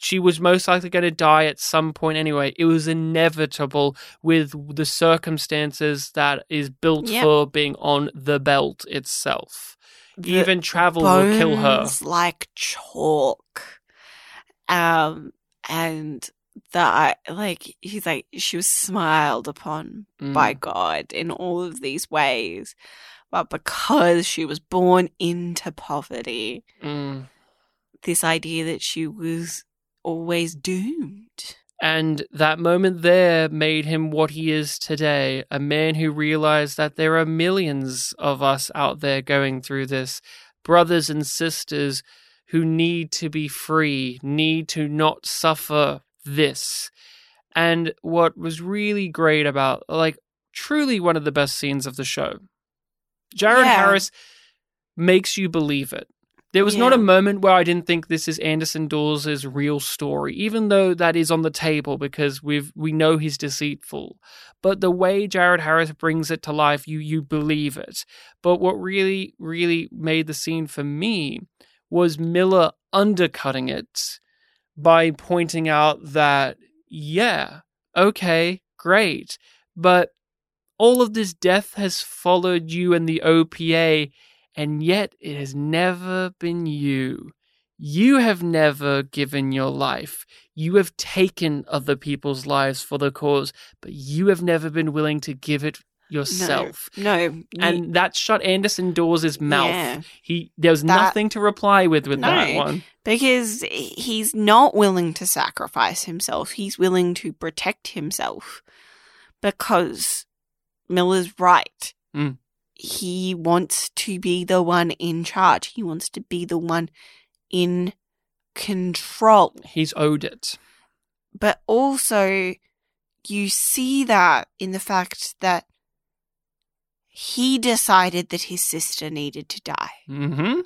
she was most likely going to die at some point anyway. It was inevitable with the circumstances that is built Yep. for being on the belt itself. The Even travel will kill her. like chalk. Um, and the like he's like she was smiled upon by Mm. God in all of these ways, but because she was born into poverty, Mm. this idea that she was always doomed. And that moment there made him what he is today a man who realized that there are millions of us out there going through this, brothers and sisters who need to be free, need to not suffer this. And what was really great about, like, truly one of the best scenes of the show, Jared Yeah. Harris makes you believe it. There was not a moment where I didn't think this is Anderson Dawes' real story, even though that is on the table because we've we know he's deceitful. But the way Jared Harris brings it to life, you you believe it. But what really, really made the scene for me was Miller undercutting it by pointing out that, yeah, okay, great, but all of this death has followed you and the OPA, and yet it has never been you. You have never given your life. You have taken other people's lives for the cause, but you have never been willing to give it yourself. No, you- And that shut Anderson Dawes' mouth. Yeah. He there was That- nothing to reply with with that one. because he's not willing to sacrifice himself. He's willing to protect himself because Miller's right. Mm. He wants to be the one in charge. He wants to be the one in control. He's owed it. But also, you see that in the fact that he decided that his sister needed to die. Mm-hmm.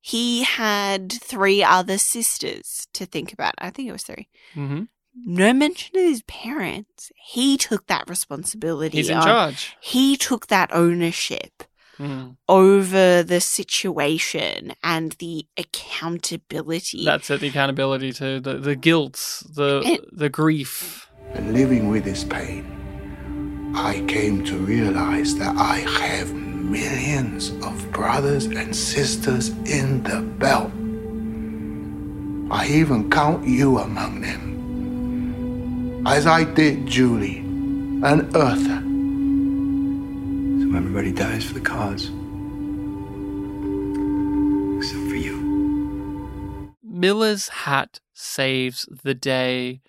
He had three other sisters to think about. I think it was three. Mm-hmm. No mention of his parents. He took that responsibility. He's in on. charge. He took that ownership Mm. over the situation and the accountability. That's it. The accountability to the the guilt, the It- the grief. And living with this pain, I came to realize that I have millions of brothers and sisters in the belt. I even count you among them. As I did Julie and Eartha. So everybody dies for the cause. Except for you. Miller's hat saves the day.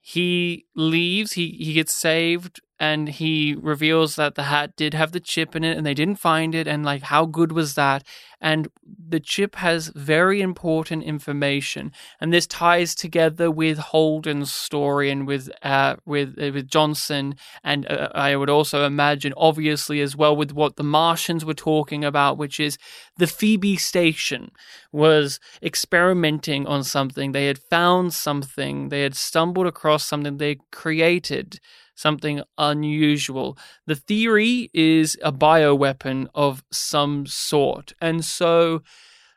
He leaves, he, he gets saved, and he reveals that the hat did have the chip in it and they didn't find it. And, like, how good was that? And the chip has very important information. And this ties together with Holden's story and with, uh, with, uh, with Johnson. And uh, I would also imagine, obviously, as well, with what the Martians were talking about, which is the Phoebe station was experimenting on something. They had found something. They had stumbled across something. They created something unusual. The theory is a bioweapon of some sort. And so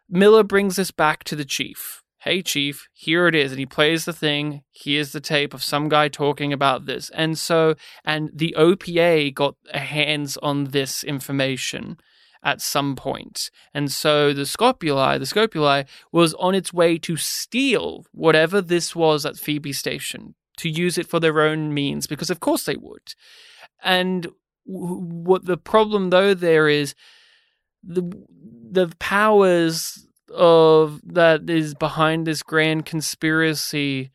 Miller brings this back to the chief. Hey, chief, here it is. And he plays the thing. Here's the tape of some guy talking about this. And so, and the OPA got hands on this information at some point. And so the Scopuli, the Scopuli was on its way to steal whatever this was at Phoebe Station, to use it for their own means, because of course they would. And what the problem though there is the the powers of that is behind this grand conspiracy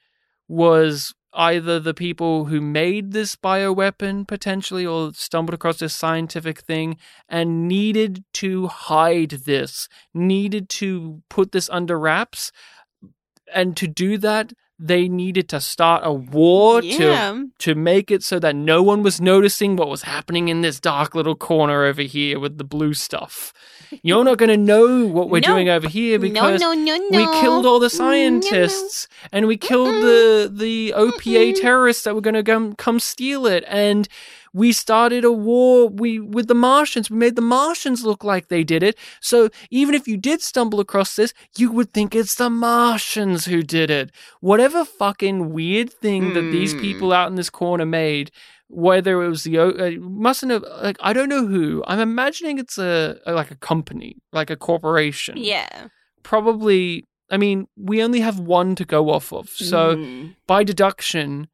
was either the people who made this bioweapon potentially or stumbled across this scientific thing and needed to hide this, needed to put this under wraps. And to do that, they needed to start a war Yeah. to to make it so that no one was noticing what was happening in this dark little corner over here with the blue stuff. You're not going to know what we're No. doing over here No, because no, no, we killed all the scientists and we killed the the OPA terrorists that were going to come come steal it and we started a war we with the Martians. We made the Martians look like they did it. So even if you did stumble across this, you would think it's the Martians who did it. Whatever fucking weird thing that these Hmm. people out in this corner made, whether it was the O- uh, mustn't have like I don't know who. I'm imagining it's a, a like a company, like a corporation Yeah. probably I mean, we only have one to go off of. So Mhm. by deduction,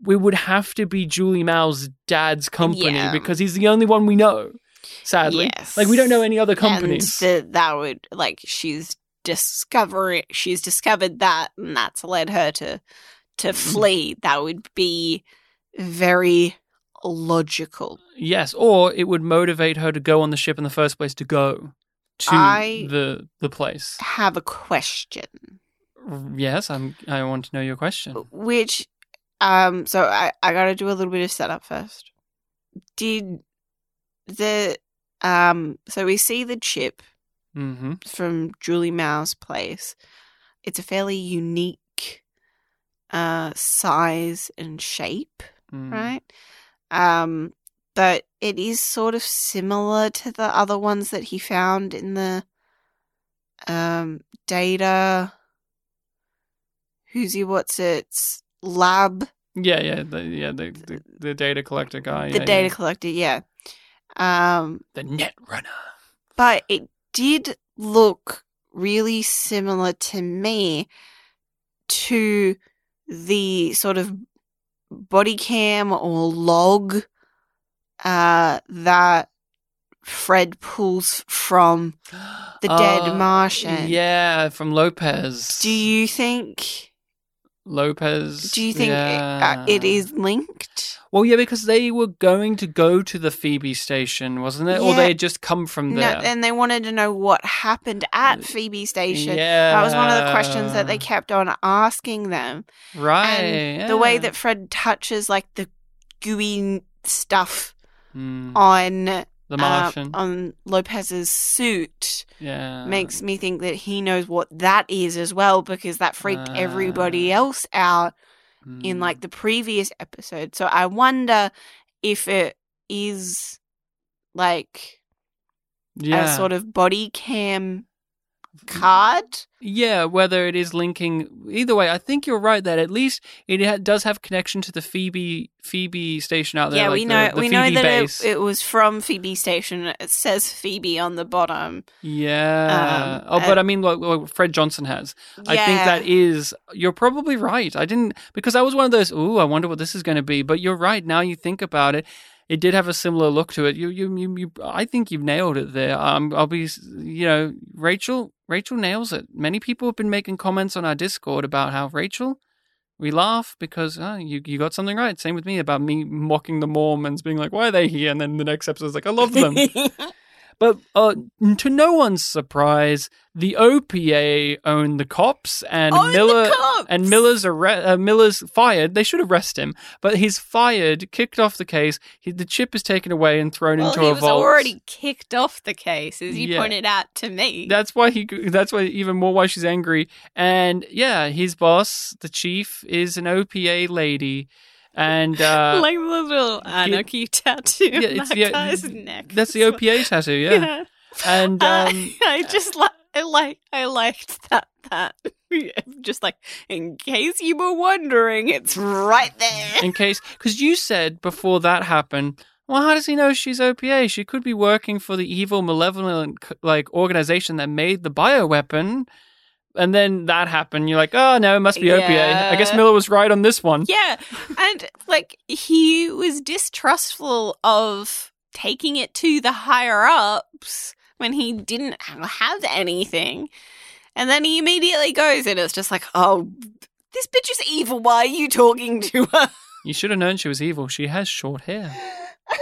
we would have to be Julie Mao's dad's company Yeah. because he's the only one we know. Sadly. Yes. Like we don't know any other companies. And that would like she's discovering she's discovered that and that's led her to to Mm-hmm. flee. That would be very logical. yes, or it would motivate her to go on the ship in the first place to go to I- the the place. Have a question. Yes, I'm I want to know your question. Which um so I, I gotta do a little bit of setup first. Did the um so we see the chip Mhm. from Julie Mao's place. It's a fairly unique uh size and shape, Mm. right? Um but it is sort of similar to the other ones that he found in the um data who's he what's it's lab Yeah, yeah, the yeah, the the, the data collector guy. the yeah, data yeah. collector yeah um The net runner. but it did look really similar to me to the sort of body cam or log uh that Fred pulls from the dead Uh, Martian. Yeah, from Lopez. Do you think Lopez. do you think it, yeah. uh, it is linked? Well, yeah, because they were going to go to the Phoebe station, wasn't it? Or they had just come from No, there. and they wanted to know what happened at Phoebe Station. Yeah. That was one of the questions that they kept on asking them. right. And the way that Fred touches like the gooey stuff Hmm, on the uh, Martian. on Lopez's suit yeah. makes me think that he knows what that is as well because that freaked Ah. everybody else out in Hmm. like the previous episode. So I wonder if it is like yeah. a sort of body cam card. Yeah, whether it is linking either way, I think you're right that at least it ha- does have connection to the Phoebe Phoebe station out there. yeah, like we know the we know that it, it was from Phoebe Station. It says Phoebe on the bottom. Yeah. Um, oh, but uh, I mean, what, what Fred Johnson has. I think that is. You're probably right. I didn't because I was one of those. Ooh, I wonder what this is going to be. But you're right. Now you think about it, it did have a similar look to it. You, you, you, you I think you've nailed it there. Um, I'll be, you know, Rachel. Rachel nails it. Many people have been making comments on our Discord about how Rachel. We laugh because oh, you you got something right. Same with me about me mocking the Mormons, being like, "Why are they here?" And then the next episode is like, "I love them." But uh, to no one's surprise, the OPA owned the cops, and Own the Miller cops! and Miller's arre- uh, Miller's fired. They should arrest him, but he's fired, kicked off the case. He, the chip is taken away and thrown Well, into he was already kicked off the case, as you Yeah. pointed out to me. That's why he. That's why even more why she's angry. And yeah, his boss, the chief, is an OPA lady, and uh, like the little anarchy tattoo yeah, on it's that the- guy's neck. that's the OPA tattoo. Yeah, and Uh, um, I just like I like I liked that that just like in case you were wondering, it's right there. in case because you said before that happened well how does he know she's opa she could be working for the evil malevolent like organization that made the bioweapon and then that happened you're like oh no it must be opa i guess miller was right on this one Yeah, and like he was distrustful of taking it to the higher ups when he didn't have anything. And then he immediately goes, and it's just like, oh, this bitch is evil. Why are you talking to her? You should have known she was evil. She has short hair.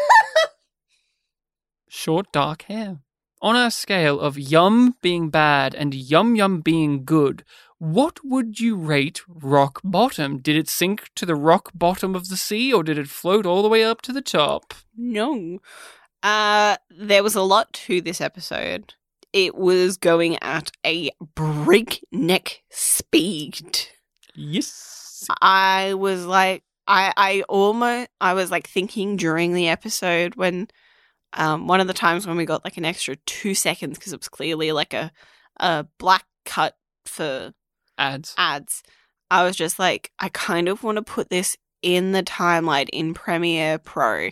short, dark hair. On a scale of yum being bad and yum yum being good, what would you rate rock bottom? Did it sink to the rock bottom of the sea or did it float all the way up to the top? No. Uh, there was a lot to this episode. It was going at a breakneck speed. Yes. I was like, I, I almost, I was like thinking during the episode when, um, one of the times when we got like an extra two seconds because it was clearly like a, a black cut for Ads. ads. I was just like, I kind of want to put this in the timeline in Premiere Pro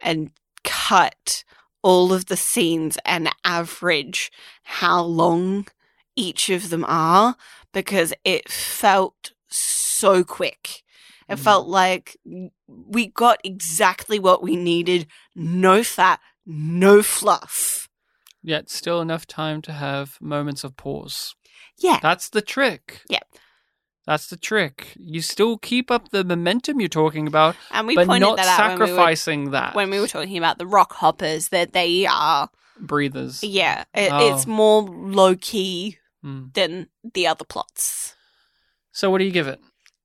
and cut all of the scenes and average how long each of them are because it felt so quick. It felt like we got exactly what we needed no fat, no fluff. Yet still enough time to have moments of pause. Yeah. That's the trick. Yeah. That's the trick. You still keep up the momentum you're talking about, And we but pointed not that out when we were- sacrificing that. When we were talking about the rock hoppers, that they are breathers. Yeah, it, Oh. it's more low key Hmm. than the other plots. So what do you give it?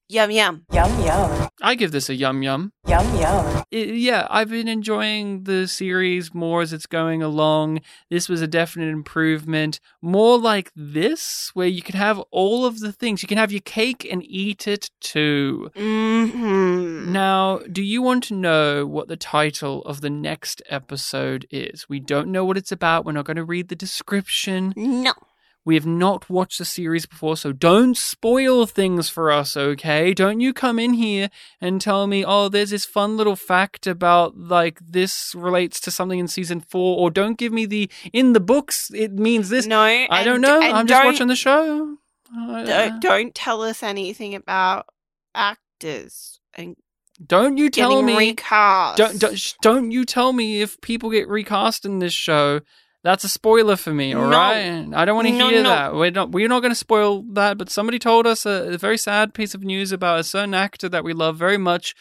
Yum yum. Yum yum. I give this a yum yum. Yum yum. I- yeah, I've been enjoying the series more as it's going along. This was a definite improvement. More like this, where you can have all of the things. You can have your cake and eat it too. Mm-hmm. Now, do you want to know what the title of the next episode is? We don't know what it's about. We're not going to read the description. No. We have not watched the series before, so don't spoil things for us, okay? Don't you come in here and tell me, oh, there's this fun little fact about, like, this relates to something in season four, or don't give me the, in the books, it means this. No, I don't know. I'm just watching the show. Uh, Don't, don't tell us anything about actors and Don't you tell me. recast. Don't, don't don't you tell me if people get recast in this show. That's a spoiler for me, all No. right? I don't want to No, hear no. that. We're not we're not going to spoil that, but somebody told us a, a very sad piece of news about a certain actor that we love very much.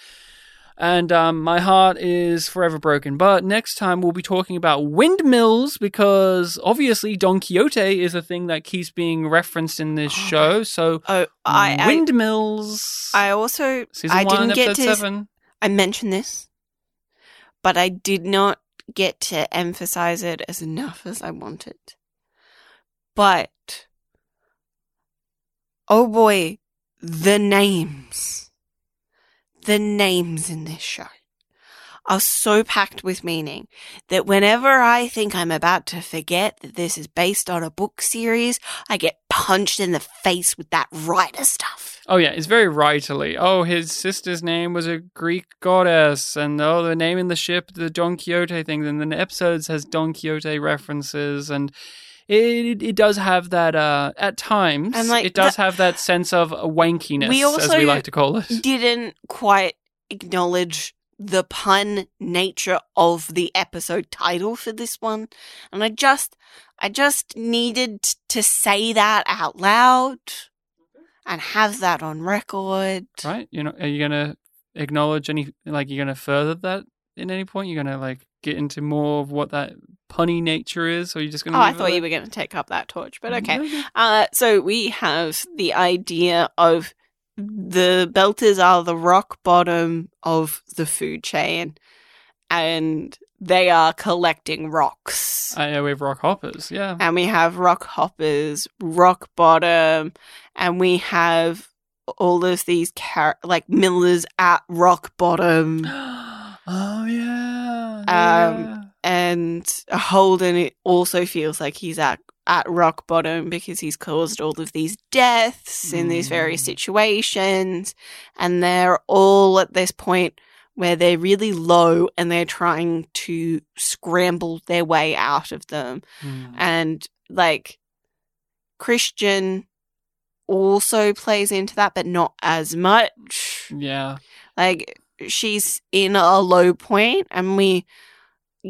And um, my heart is forever broken. But next time we'll be talking about windmills because obviously Don Quixote is a thing that keeps being referenced in this show. So Oh, I, I windmills. I also Season I one, didn't get to seven. I mentioned this, but I did not get to emphasize it as enough as I wanted. But oh boy, the names. The names in this show are so packed with meaning that whenever I think I'm about to forget that this is based on a book series, I get punched in the face with that writer stuff. Oh yeah, it's very writerly. Oh, his sister's name was a Greek goddess, and oh, the name in the ship, the Don Quixote thing. And then the episodes has Don Quixote references, and it it does have that. Uh, at times, And, like, it does have that sense of wankiness, We also as we like to call it. didn't quite acknowledge the pun nature of the episode title for this one and i just i just needed to say that out loud and have that on record Right? You know, are you gonna acknowledge any? Like, you're gonna further that in any point? You're gonna like get into more of what that punny nature is, or are you just gonna? oh i thought you were going to take up that torch but okay Okay. uh so we have the idea of the belters are the rock bottom of the food chain and they are collecting rocks Uh, yeah, we have rock hoppers. Yeah. and we have rock hoppers, rock bottom, and we have all of these char- like millers at rock bottom. oh yeah. Um, and Holden it also feels like he's at at rock bottom because he's caused all of these deaths in these various situations, and they're all at this point where they're really low and they're trying to scramble their way out of them. Hmm. and like Chrisjen also plays into that, but not as much. Yeah. Like she's in a low point, and we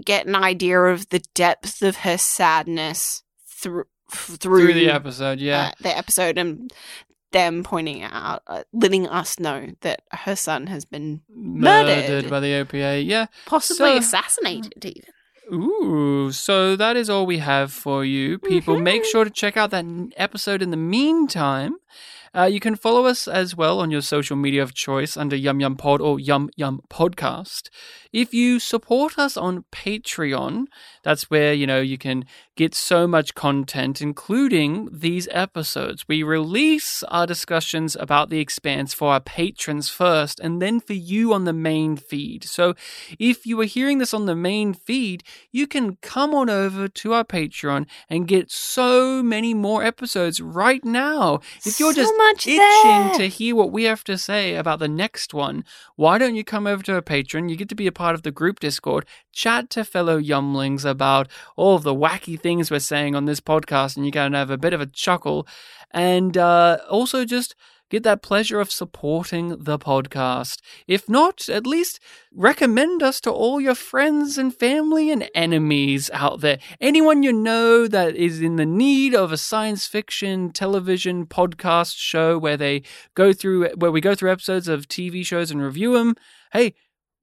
get an idea of the depth of her sadness through through, the episode, yeah. uh, the episode and them pointing out, uh, letting us know that her son has been murdered, Murdered by the OPA. Yeah. possibly So- assassinated even. Ooh, so that is all we have for you. People, make sure to check out that episode in the meantime. Uh, you can follow us as well on your social media of choice under Yum Yum Pod or Yum Yum Podcast. If you support us on Patreon, that's where, you know, you can get so much content, including these episodes. We release our discussions about The Expanse for our patrons first, and then for you on the main feed. So if you are hearing this on the main feed, you can come on over to our Patreon and get so many more episodes right now. If you're So just much itching there. to hear what we have to say about the next one, why don't you come over to our Patreon? You get to be a part of the group Discord, chat to fellow Yumlings about all the wacky things we're saying on this podcast, and you can have a bit of a chuckle, and uh, also just get that pleasure of supporting the podcast. If not, at least recommend us to all your friends and family and enemies out there. Anyone you know that is in the need of a science fiction television podcast show where they go through where we go through episodes of TV shows and review them. Hey,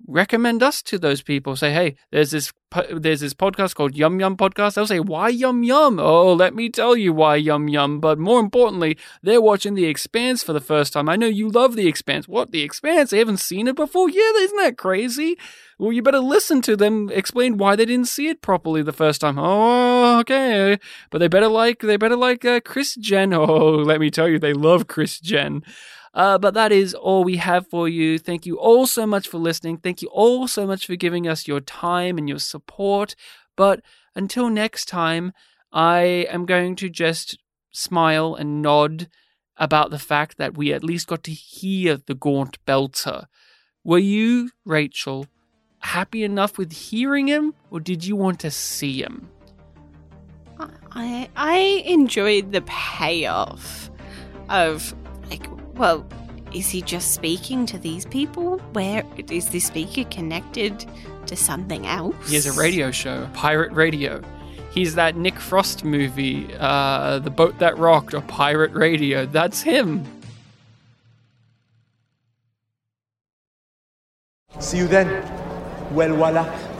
recommend us to those people. Say, hey, there's this there's this podcast called Yum Yum Podcast. They'll say, why Yum Yum? Oh, let me tell you why Yum Yum. But more importantly, they're watching The Expanse for the first time. I know you love The Expanse. What The Expanse? They haven't seen it before. Yeah, isn't that crazy? Well, you better listen to them explain why they didn't see it properly the first time. Oh, okay. But they better like they better like uh, Chrisjen. Oh, let me tell you, they love Chrisjen. Uh, but that is all we have for you. Thank you all so much for listening. Thank you all so much for giving us your time and your support. But until next time, I am going to just smile and nod about the fact that we at least got to hear the Gaunt Belter. Were you, Rachel, happy enough with hearing him, or did you want to see him? I I enjoyed the payoff of like, well, is he just speaking to these people? Where is this speaker connected to something else? He has a radio show, Pirate Radio. He's that Nick Frost movie, uh, The Boat That Rocked, or Pirate Radio. That's him. See you then. Well, voila.